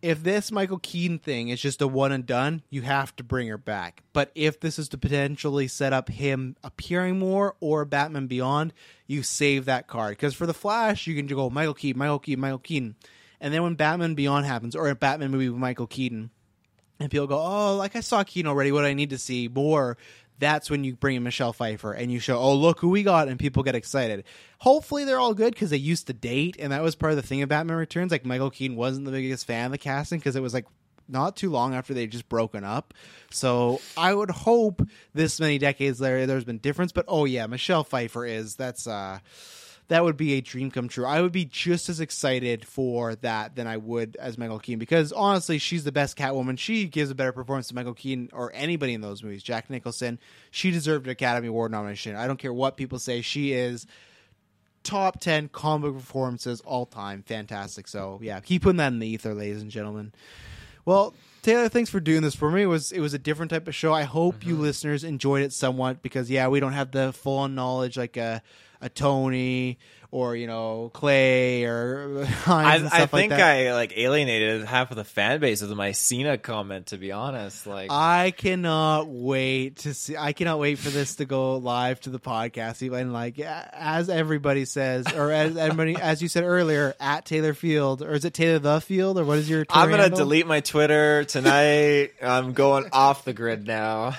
if this Michael Keaton thing is just a one and done, you have to bring her back. But if this is to potentially set up him appearing more or Batman Beyond, you save that card because for the Flash you can just go Michael Keaton, Michael Keaton, Michael Keaton, and then when Batman Beyond happens or a Batman movie with Michael Keaton, and people go, oh, like I saw Keaton already. What do I need to see more? That's when you bring in Michelle Pfeiffer and you show, oh, look who we got, and people get excited. Hopefully, they're all good because they used to date, and that was part of the thing of Batman Returns. Like Michael Keaton wasn't the biggest fan of the casting because it was like not too long after they just broken up. So I would hope this many decades later there's been difference. But oh yeah, Michelle Pfeiffer is that's uh that would be a dream come true. I would be just as excited for that than I would as Michael Keaton because honestly, she's the best Catwoman. She gives a better performance to Michael Keaton or anybody in those movies. Jack Nicholson, she deserved an Academy Award nomination. I don't care what people say. She is top 10 comic performances all time. Fantastic. So, yeah, keep putting that in the ether, ladies and gentlemen. Well, Taylor, thanks for doing this for me. It was it was a different type of show. I hope you mm-hmm. listeners enjoyed it somewhat because yeah, we don't have the full on knowledge like a a Tony or you know Clay or Hines I, I like think that. I like alienated half of the fan base with my Cena comment. To be honest, like I cannot wait to see. I cannot wait for this to go live to the podcast. Even like as everybody says, or as everybody, as you said earlier, at Taylor Field, or is it Taylor the Field, or what is your? Twitter I'm gonna handle? delete my Twitter tonight. I'm going off the grid now.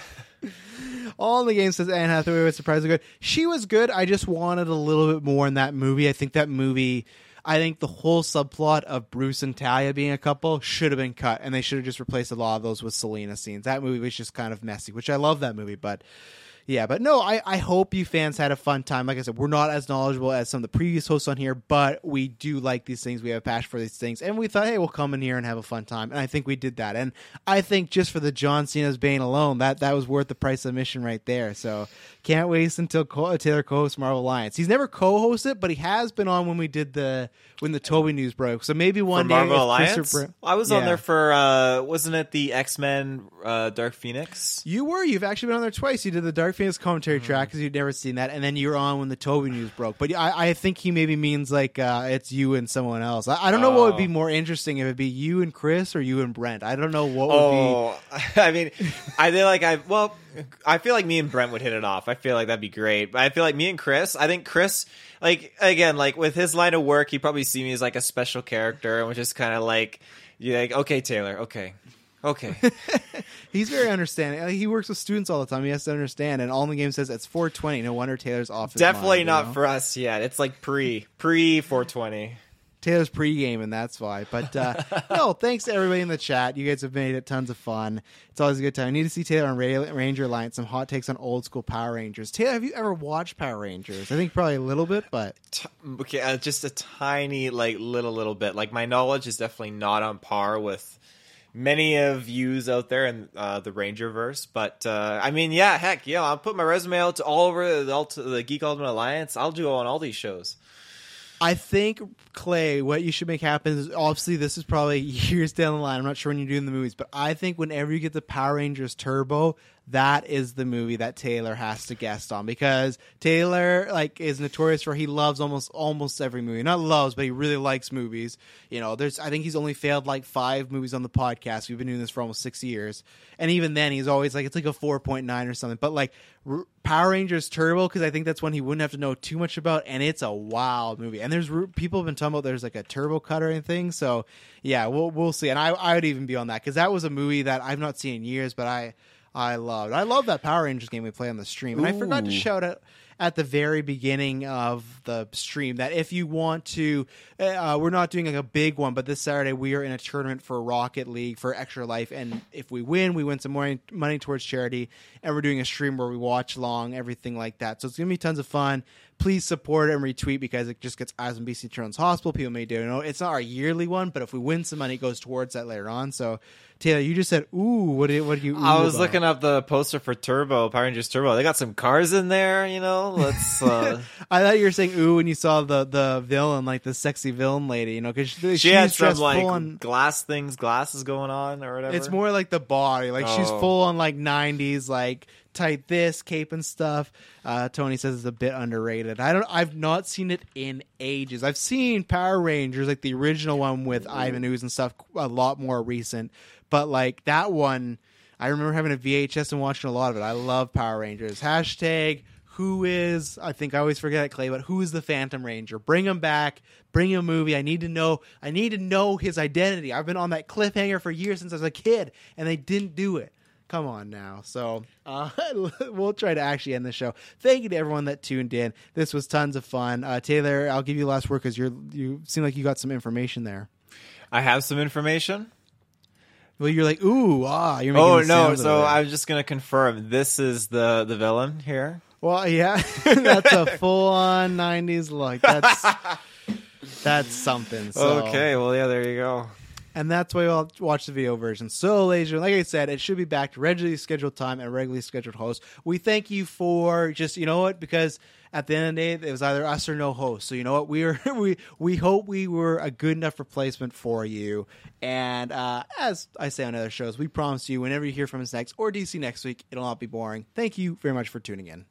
All in the game says Anne Hathaway was surprisingly good. She was good. I just wanted a little bit more in that movie. I think that movie. I think the whole subplot of Bruce and Talia being a couple should have been cut, and they should have just replaced a lot of those with Selina scenes. That movie was just kind of messy, which I love that movie, but yeah, but no, I, I hope you fans had a fun time. Like I said, we're not as knowledgeable as some of the previous hosts on here, but we do like these things. We have a passion for these things. And we thought, hey, we'll come in here and have a fun time. And I think we did that. And I think just for the John Cena's Bane alone, that, that was worth the price of admission right there. So can't wait until co- Taylor co-hosts Marvel Alliance. He's never co-hosted, but he has been on when we did the when the Tobey news broke. So maybe one For day Marvel Alliance. Christopher- I was on there for uh wasn't it the X Men uh, Dark Phoenix? You were. You've actually been on there twice. You did the Dark Phoenix commentary track because you'd never seen that, and then you're on when the Tobey news broke. But I, I think he maybe means like uh, it's you and someone else. I, I don't know what would be Oh. more interesting if it'd be you and Chris or you and Brent. I don't know what would Oh, I mean, I feel like I well, I feel like me and Brent would hit it off. I feel like that'd be great. But I feel like me and Chris. I think Chris, like again, like with his line of work, he probably see me as like a special character, and was just kind of like, you're like, okay, Taylor, okay, okay. He's very understanding. He works with students all the time. He has to understand. And all in the game says it's 420. No wonder Taylor's off. Definitely mind, you not know? for us yet. It's like pre pre 420. Taylor's pregame, and that's why. But uh, no, thanks to everybody in the chat. You guys have made it tons of fun. It's always a good time. I need to see Taylor on Ra- Ranger Alliance. Some hot takes on old school Power Rangers. Taylor, have you ever watched Power Rangers? I think probably a little bit, but Okay, uh, just a tiny, like little, little bit. Like my knowledge is definitely not on par with many of yous out there in uh, the Ranger verse. But uh, I mean, yeah, heck, yeah, I'll put my resume out to all over the, the Geek Ultimate Alliance. I'll do on all these shows. I think Clay, what you should make happen is obviously this is probably years down the line. I'm not sure when you're doing the movies, but I think whenever you get the Power Rangers Turbo, that is the movie that Taylor has to guest on because Taylor like is notorious for he loves almost almost every movie. Not loves, but he really likes movies. You know, there's I think he's only failed like five movies on the podcast. We've been doing this for almost six years, and even then he's always like it's like a four point nine or something. But like R- Power Rangers Turbo because I think that's one he wouldn't have to know too much about, and it's a wild movie. And there's people have been talking about there's like a turbo cut or anything. So yeah, we'll we'll see. And I I would even be on that because that was a movie that I've not seen in years, but I I loved. I love that Power Rangers game we play on the stream. And I forgot to shout out at the very beginning of the stream that if you want to, uh, we're not doing like a big one, but this Saturday we are in a tournament for Rocket League for Extra Life, and if we win, we win some more money towards charity, and we're doing a stream where we watch long everything like that. So it's gonna be tons of fun. Please support and retweet because it just gets eyes on BC Children's Hospital. People may do you know it's not our yearly one, but if we win some money, it goes towards that later on. So Taylor, you just said, "Ooh, what did what do you?" I was about? looking up the poster for Turbo Power Rangers Turbo. They got some cars in there, you know. Let's. Uh... I thought you were saying "ooh" when you saw the the villain, like the sexy villain lady, you know, because she, she had some like on, glass things, glasses going on or whatever. It's more like the body, like she's Oh. full on like '90s, like tight this cape and stuff. Uh, Tony says it's a bit underrated. I don't. I've not seen it in ages. I've seen Power Rangers, like the original one with Ivan Ooze and stuff, a lot more recent. But like that one, I remember having a VHS and watching a lot of it. I love Power Rangers. Hashtag who is I think I always forget it, Clay, but who is the Phantom Ranger? Bring him back. Bring him a movie. I need to know. I need to know his identity. I've been on that cliffhanger for years since I was a kid, and they didn't do it. Come on now. So uh, we'll try to actually end the show. Thank you to everyone that tuned in. This was tons of fun. Uh, Taylor, I'll give you the last word because you're you seem like you got some information there. I have some information. Well, you're like, ooh, ah. You're making Oh no! So. I'm just gonna confirm this is the the villain here. Well, yeah, that's a full on '90s look. That's that's something. So. Okay, well yeah, there you go. And that's why I'll watch the video version. So, ladies like I said, it should be back to regularly scheduled time and regularly scheduled host. We thank you for just you know what because at the end of the day it was either us or no host. So you know what we were we we hope we were a good enough replacement for you. And uh, as I say on other shows, we promise you whenever you hear from us next or DC next week, it'll not be boring. Thank you very much for tuning in.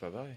Bye bye.